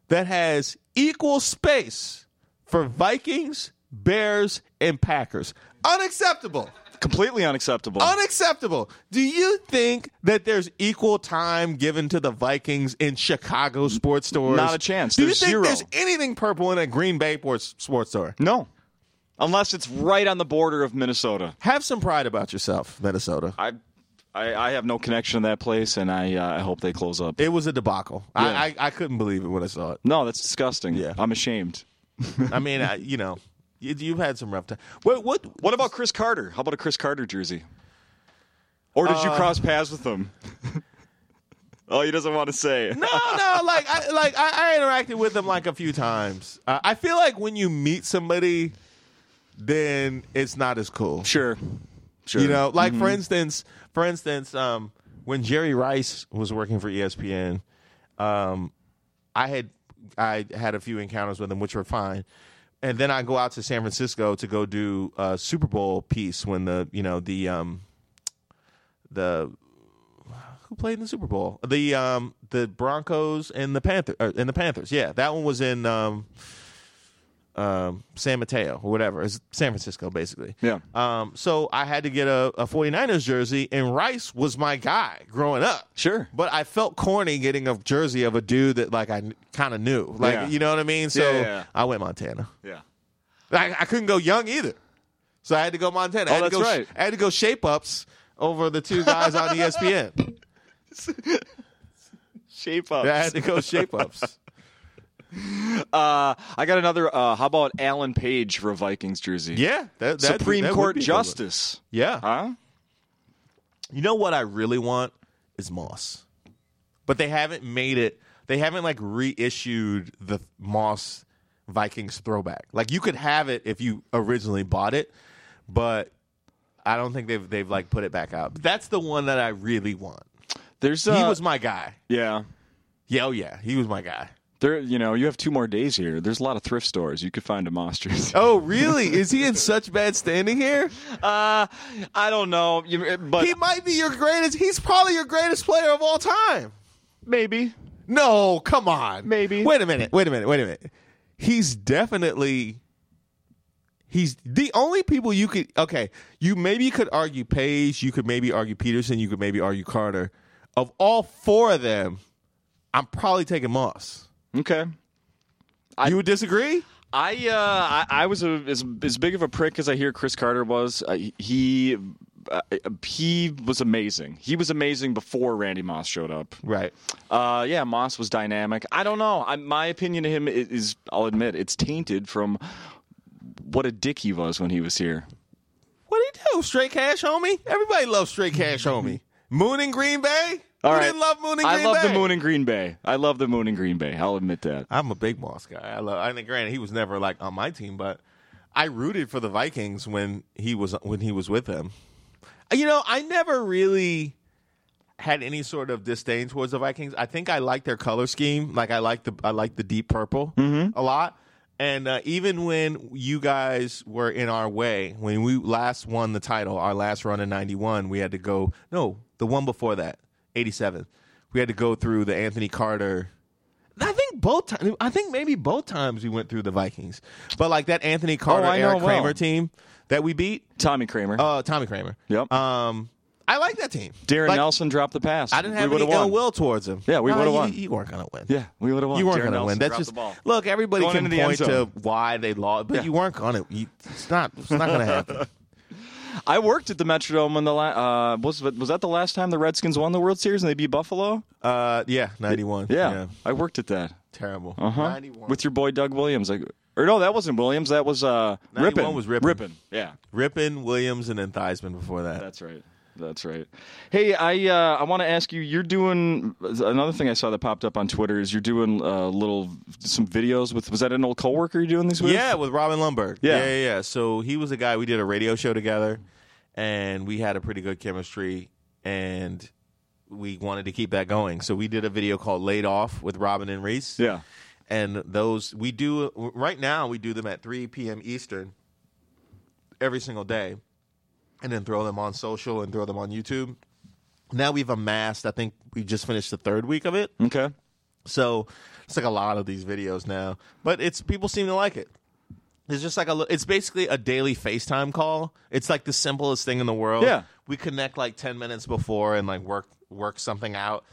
that has equal space for Vikings, Bears, and Packers. Unacceptable. Completely unacceptable. Unacceptable. Do you think that there's equal time given to the Vikings in Chicago sports stores? Not a chance. Do There's you think zero. there's anything purple in a Green Bay sports, sports store? no. Unless it's right on the border of Minnesota. Have some pride about yourself, Minnesota. I, I, I have no connection to that place, and I, uh, I hope they close up. It was a debacle. Yeah. I, I I couldn't believe it when I saw it. No, that's disgusting. Yeah. I'm ashamed. I mean, I, you know, you've had some rough time. What what What about Cris Carter? How about a Cris Carter jersey? Or did you Uh, cross paths with him? [LAUGHS] oh, he doesn't want to say. No, no, like I like I, I interacted with them like a few times. Uh, I feel like when you meet somebody, then it's not as cool. Sure. Sure. You know, like for instance, for instance, um, when Jerry Rice was working for ESPN, um, I had I had a few encounters with him, which were fine. And then I go out to San Francisco to go do a Super Bowl piece when the you know the um the who played in the Super Bowl? The um the Broncos and the Panther and the Panthers. Yeah that one was in um um San Mateo or whatever it's San Francisco basically Yeah. um, so I had to get a, a 49ers jersey, and Rice was my guy growing up. Sure. But I felt corny getting a jersey of a dude that like I kind of knew, like Yeah. you know what I mean. So Yeah, yeah. I went Montana. Yeah. I, I couldn't go young either, so I had to go Montana. I Oh, had to that's go, right. I had to go shape ups over the two guys on ESPN. [LAUGHS] Shape ups. I had to go shape ups. Uh, I got another. Uh, how about Alan Page for a Vikings jersey? Yeah, that, that, Supreme that Court be a good one. Justice. Yeah, Huh? You know what I really want is Moss. But they haven't made it they haven't like reissued the Moss Vikings throwback. Like you could have it if you originally bought it, but I don't think they've they've like put it back out. That's the one that I really want. There's. Uh, he was my guy. Yeah. Yeah, oh yeah, he was my guy. There. You know, you have two more days here. There's a lot of thrift stores. You could find a Moss jersey. [LAUGHS] Oh, really? Is he in such bad standing here? Uh, I don't know. You, but He might be your greatest. He's probably your greatest player of all time. maybe. No, come on. Maybe. Wait a minute. Wait a minute. Wait a minute. He's definitely he's the only people you could okay, you maybe could argue Page, you could maybe argue Peterson, you could maybe argue Carter. Of all four of them, I'm probably taking Moss. Okay. you would disagree? I uh, I, I was a, as as big of a prick as I hear Cris Carter was. Uh, he uh, he was amazing. He was amazing before Randy Moss showed up. Right. Uh, yeah, Moss was dynamic. I don't know. I, my opinion of him is, is, I'll admit, it's tainted from what a dick he was when he was here. What do you do? Straight cash homie? Everybody loves straight cash homie. Moon in Green Bay? All Who right. didn't love Moon in I love Bay? the Moon in Green Bay. I love the Moon in Green Bay. I'll admit that. I'm a big Moss guy. I love. I think, granted, he was never like on my team, but I rooted for the Vikings when he was when he was with them. You know, I never really had any sort of disdain towards the Vikings. I think I like their color scheme. Like I like the I like the deep purple a lot. And uh, even when you guys were in our way, when we last won the title, our last run in '91, we had to go. No, the one before that, '87. We had to go through the Anthony Carter. I think both times. I think maybe both times we went through the Vikings, but like that Anthony Carter, I know Eric well. Kramer team that we beat. Tommy Kramer. Uh, Tommy Kramer. Yep. Um, I like that team. Darrin Like, Nelson dropped the pass. I didn't have we any would've ill won. will towards him. Yeah, we would've you- won. You weren't gonna win. Yeah, we would have won. You weren't Darrin going to Nelson win. That's dropped just the ball. look. Everybody Going can into the end point to zone. why they lost, but Yeah. you weren't going to. It's not. It's not going to happen. [LAUGHS] I worked at the Metrodome when the la- uh, was was that the last time the Redskins won the World Series and they beat Buffalo? Uh, yeah, ninety-one. Yeah, I worked at that. terrible. Uh huh. With your boy Doug Williams. Like, or no, that wasn't Williams. That was uh, Rypien. was Rypien. Rypien. Yeah, Rypien, Williams, and then Theismann before that. that's right. That's right. Hey, I uh, I want to ask you. You're doing another thing I saw that popped up on Twitter is you're doing uh, little some videos with. Was that an old coworker you're doing these with? Yeah, with Robin Lundberg. Yeah. yeah, yeah, yeah. So he was a guy we did a radio show together, and we had a pretty good chemistry, and we wanted to keep that going. So we did a video called "Laid Off" with Robin and Reese. Yeah. and those we do right now. We do them at 3 p.m. Eastern every single day, and then throw them on social and throw them on YouTube. Now we've amassed. I think we just finished the third week of it. Okay. So it's like a lot of these videos now, but it's people seem to like it. It's just like a. It's basically a daily FaceTime call. It's like the simplest thing in the world. Yeah. we connect like ten minutes before and like work work something out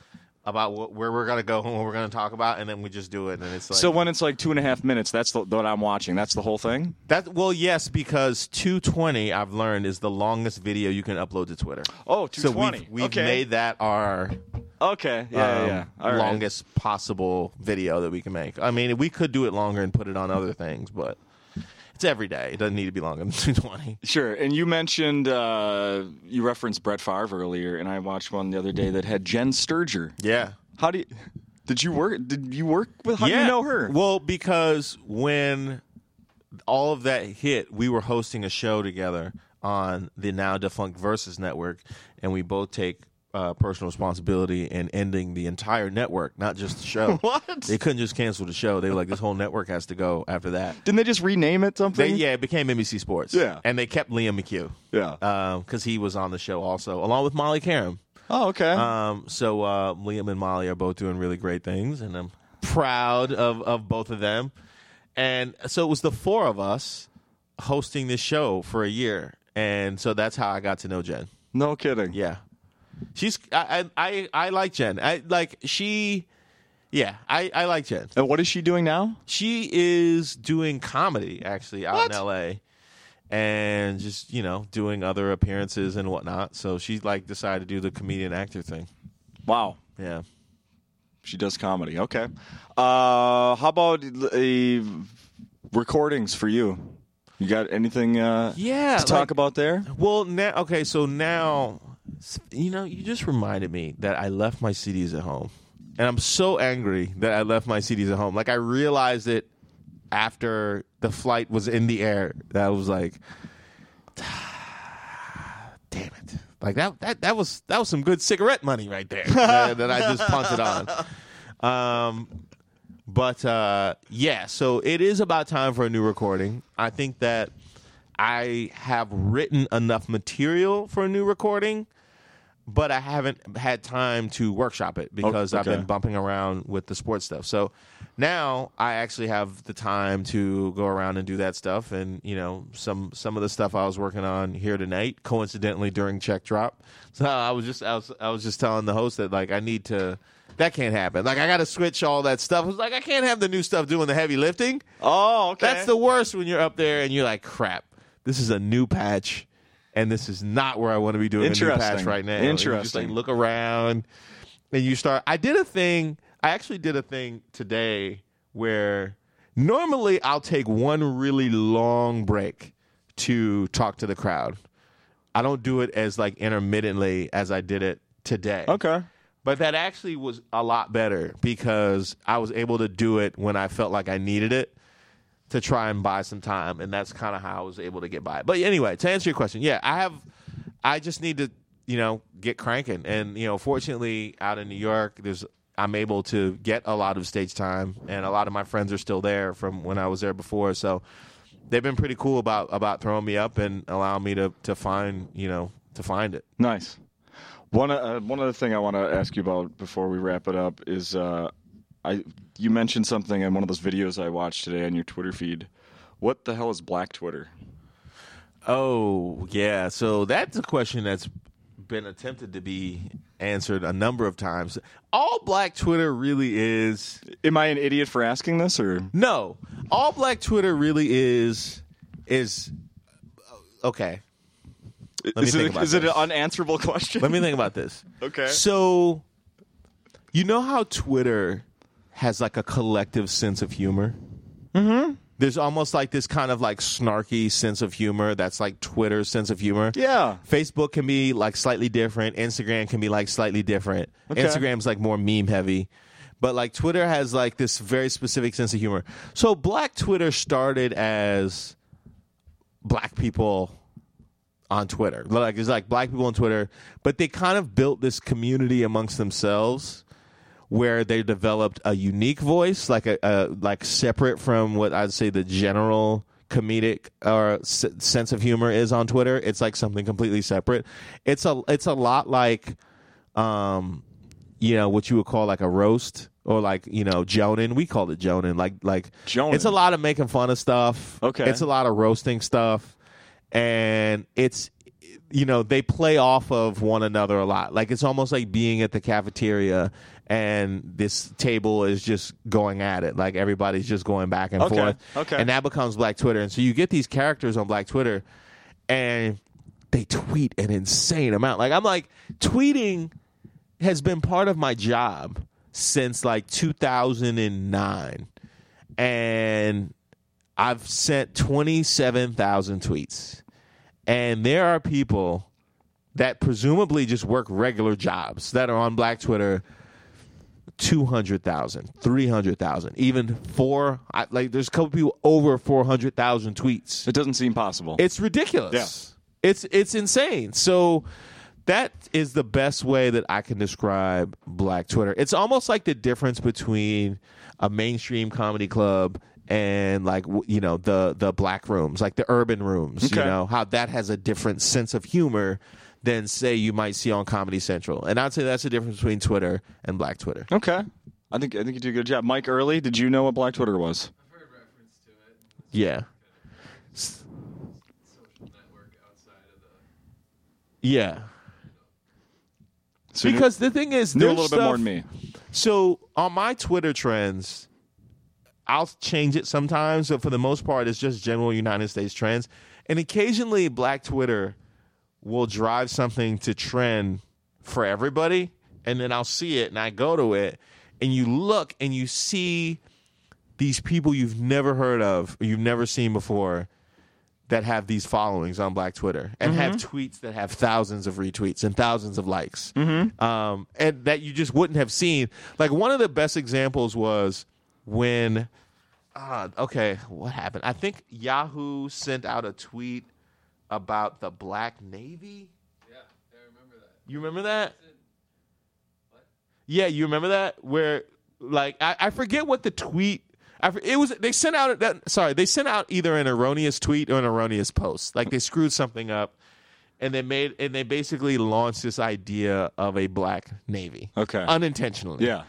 about what, where we're gonna go and what we're gonna talk about, and then we just do it. And it's like so when it's like two and a half minutes, that's the, what I'm watching. That's the whole thing. that. Well, yes, because two twenty I've learned is the longest video you can upload to Twitter. Oh, So 220. we've, we've okay. made that our Okay. Yeah, yeah, um, yeah. All right. longest possible video that we can make. I mean, we could do it longer and put it on other things, but it's every day. It doesn't need to be longer than [LAUGHS] 220. Sure. And you mentioned uh, you referenced Brett Favre earlier, and I watched one the other day that had Jenn Sterger. Yeah. How do you? Did you work? Did you work with? How do you know her? Well, because when all of that hit, we were hosting a show together on the now defunct Versus Network, and we both take uh, personal responsibility and ending the entire network, not just the show. [LAUGHS] What? They couldn't just cancel the show. They were like, this whole network has to go after that. Didn't they just rename it They, something? yeah, it became NBC Sports. Yeah. and they kept Liam McHugh. Yeah. because he was on the show also, along with Molly Qerim. oh, okay. Um, so uh, Liam and Molly are both doing really great things, and I'm proud of, of both of them. And so it was the four of us hosting this show for a year, and so that's how I got to know Jenn. no kidding. Yeah, she's I I I, I like Jenn. I like she. Yeah, I, I like Jenn. And what is she doing now? She is doing comedy actually out What? in L.A. and just you know doing other appearances and whatnot. So she like decided to do the comedian actor thing. Wow. Yeah. She does comedy. Okay. Uh, how about uh, recordings for you? You got anything uh, Yeah, to talk like- about there? Well, now okay, so now you know, you just reminded me that I left my CDs at home. And I'm so angry that I left my CDs at home. Like I realized it after the flight was in the air that I was like [SIGHS] damn it. Like that that that was that was some good cigarette money right there that, that I just punted on. Um but uh, yeah, so it is about time for a new recording. I think that I have written enough material for a new recording, but I haven't had time to workshop it oh, because I've been bumping around with the sports stuff. So now I actually have the time to go around and do that stuff. And you know, some some of the stuff I was working on here tonight, coincidentally during check drop. So I was just I was I was just telling the host that like I need to. That can't happen. Like I got to switch all that stuff. I was like, I can't have the new stuff doing the heavy lifting. Oh, okay. That's the worst when you're up there and you're like, crap, this is a new patch, and this is not where I want to be doing a new patch right now. You just Interesting. like look around, and you start. I did a thing. I actually did a thing today where normally I'll take one really long break to talk to the crowd. I don't do it as like intermittently as I did it today. okay. But that actually was a lot better because I was able to do it when I felt like I needed it to try and buy some time, and that's kind of how I was able to get by. But anyway, to answer your question, yeah, I have. I just need to, you know, get cranking, and you know, fortunately, out in New York, there's I'm able to get a lot of stage time, and a lot of my friends are still there from when I was there before, so they've been pretty cool about about throwing me up and allowing me to to find, you know, to find it. Nice. One uh, one other thing I want to ask you about before we wrap it up is uh, I you mentioned something in one of those videos I watched today on your Twitter feed. What the hell is Black Twitter? Oh, yeah. So that's a question that's been attempted to be answered a number of times. All black Twitter really is Am I an idiot for asking this, or no. All black Twitter really is is okay. me is think it about is it an unanswerable [LAUGHS] question? Let me think about this. Okay. So you know how Twitter has like a collective sense of humor? Mm-hmm. There's almost like this kind of like snarky sense of humor that's like Twitter's sense of humor. Yeah. Facebook can be like slightly different. Instagram can be like slightly different. Okay. Instagram's like more meme heavy. But like Twitter has like this very specific sense of humor. So Black Twitter started as black people on Twitter. Like it's like black people on Twitter, but they kind of built this community amongst themselves where they developed a unique voice, like a, a like separate from what I'd say the general comedic or s- sense of humor is on Twitter. It's like something completely separate. It's a it's a lot like um you know what you would call like a roast or like you know jonin. We call it jonin. Like like Jonin. It's a lot of making fun of stuff. Okay. it's a lot of roasting stuff, and it's you know they play off of one another a lot. Like it's almost like being at the cafeteria and this table is just going at it. Like everybody's just going back and Okay, forth. okay. And that becomes Black Twitter. And so you get these characters on Black Twitter and they tweet an insane amount. Like I'm like tweeting has been part of my job since like 2009 and I've sent 27,000 tweets. And there are people that presumably just work regular jobs that are on Black Twitter 200,000, 300,000, even four. I, like, there's a couple people over 400,000 tweets. It doesn't seem possible. It's ridiculous. Yeah. It's it's insane. So that is the best way that I can describe Black Twitter. It's almost like the difference between a mainstream comedy club and like you know the the black rooms, like the urban rooms. You know how that has a different sense of humor than say you might see on Comedy Central. And I'd say that's the difference between Twitter and Black Twitter. okay. I think I think you did a good job. Mike Early, did you know what Black Twitter was? I've heard reference to it. Yeah. Social network outside of the. Yeah. So Because the thing is, knew a there's little bit more than me. So on my Twitter trends, I'll change it sometimes, but for the most part, it's just general United States trends. And occasionally, Black Twitter will drive something to trend for everybody, and then I'll see it and I go to it, and you look and you see these people you've never heard of, or you've never seen before. That have these followings on Black Twitter and have tweets that have thousands of retweets and thousands of likes, um, and that you just wouldn't have seen. Like one of the best examples was when, uh, okay, what happened? I think Yahoo sent out a tweet about the Black Navy. Yeah, I remember that. You remember that? What? Yeah, you remember that? Where like I, I forget what the tweet. I, for- it was they sent out that sorry they sent out either an erroneous tweet or an erroneous post. Like they screwed something up, and they made and they basically launched this idea of a black navy. Okay. unintentionally. Yeah.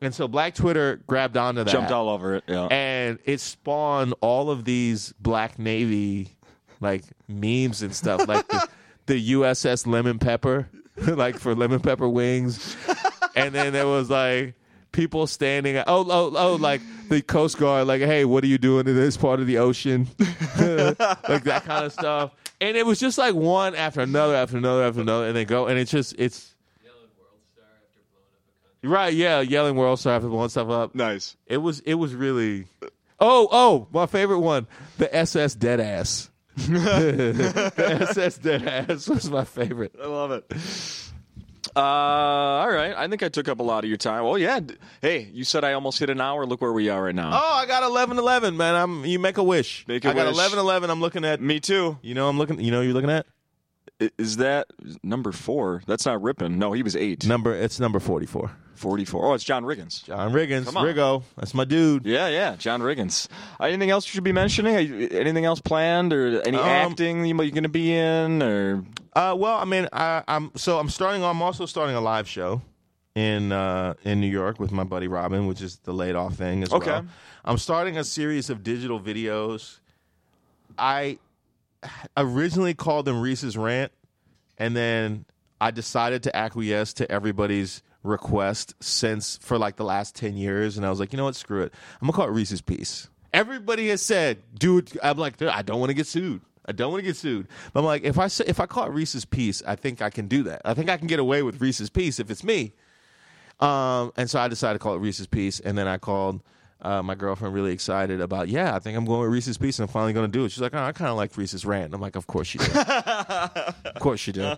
And so Black Twitter grabbed onto that, Jumped all over it. Yeah. and it spawned all of these black navy like memes and stuff like the, [LAUGHS] the uss lemon pepper [LAUGHS] like for lemon pepper wings and then there was like people standing oh oh oh like the coast guard like hey what are you doing in this part of the ocean [LAUGHS] like that kind of stuff and it was just like one after another after another after another and they go and it's just it's Yelling World Star after blowing up a country. Right yeah yelling world star after blowing stuff up nice. it was it was really. Oh oh, my favorite one, the SS Deadass. [LAUGHS] the SS Deadass was my favorite. I love it. Uh, all right. I think I took up a lot of your time. Well, yeah. Hey, you said I almost hit an hour. Look where we are right now. Oh, I got eleven eleven, man. I'm you make a wish. Make a I got wish. eleven eleven. I'm looking at. Me too. You know, I'm looking. You know, you're looking at I- Is that number four? That's not Rypien. No, he was eight. number. It's number forty four. 44. Oh, it's John Riggins. John Riggins. Riggo. That's my dude. Yeah, yeah, John Riggins. Uh, anything else you should be mentioning? You- Anything else planned, or any Um, acting you you're going to be in, or Uh, well, I mean, I, I'm so I'm starting. I'm also starting a live show in uh, in New York with my buddy Robin, which is the laid off thing as Okay. well. I'm starting a series of digital videos. I originally called them Reese's Rant, and then I decided to acquiesce to everybody's request since for like the last ten years, and I was like, you know what, screw it. I'm gonna call it Reese's Piece. Everybody has said, dude, I'm like, "Dude, I don't want to get sued. I don't want to get sued. But I'm like, if I if I call it Reese's Piece, I think I can do that. I think I can get away with Reese's Piece if it's me. Um, and so I decided to call it Reese's Piece, and then I called uh, my girlfriend really excited about, yeah, I think I'm going with Reese's Piece, and I'm finally going to do it. She's like, oh, I kind of like Reese's Rant. I'm like, of course you do. [LAUGHS] of course you do.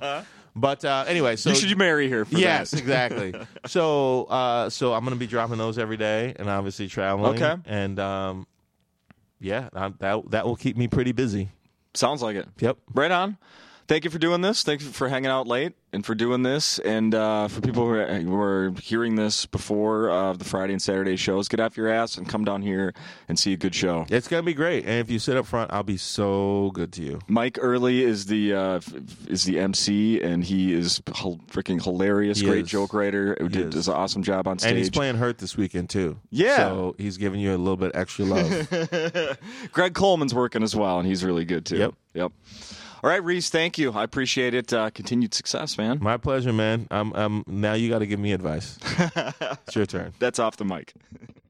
But uh, anyway, so you should marry her yes, exactly. [LAUGHS] So, uh, so I'm going to be dropping those every day, and obviously traveling. Okay. and um, yeah, I, that that will keep me pretty busy. Sounds like it. Yep. Right on. Thank you for doing this. Thank you for hanging out late and for doing this. And uh, for people who are, who are hearing this before uh, the Friday and Saturday shows, get off your ass and come down here and see a good show. It's gonna be great, and if you sit up front, I'll be so good to you. Mike Early is the uh, is the MC, and he is freaking hilarious. He great is. joke writer. He did is. does an awesome job on stage. And he's playing Hurt this weekend too. Yeah. so he's giving you a little bit extra love. [LAUGHS] Greg Coleman's working as well, and he's really good too. Yep. Yep. All right, Reese. Thank you. I appreciate it. Uh, continued success, man. My pleasure, man. I'm, I'm now you got to give me advice. [LAUGHS] it's your turn. That's off the mic. [LAUGHS]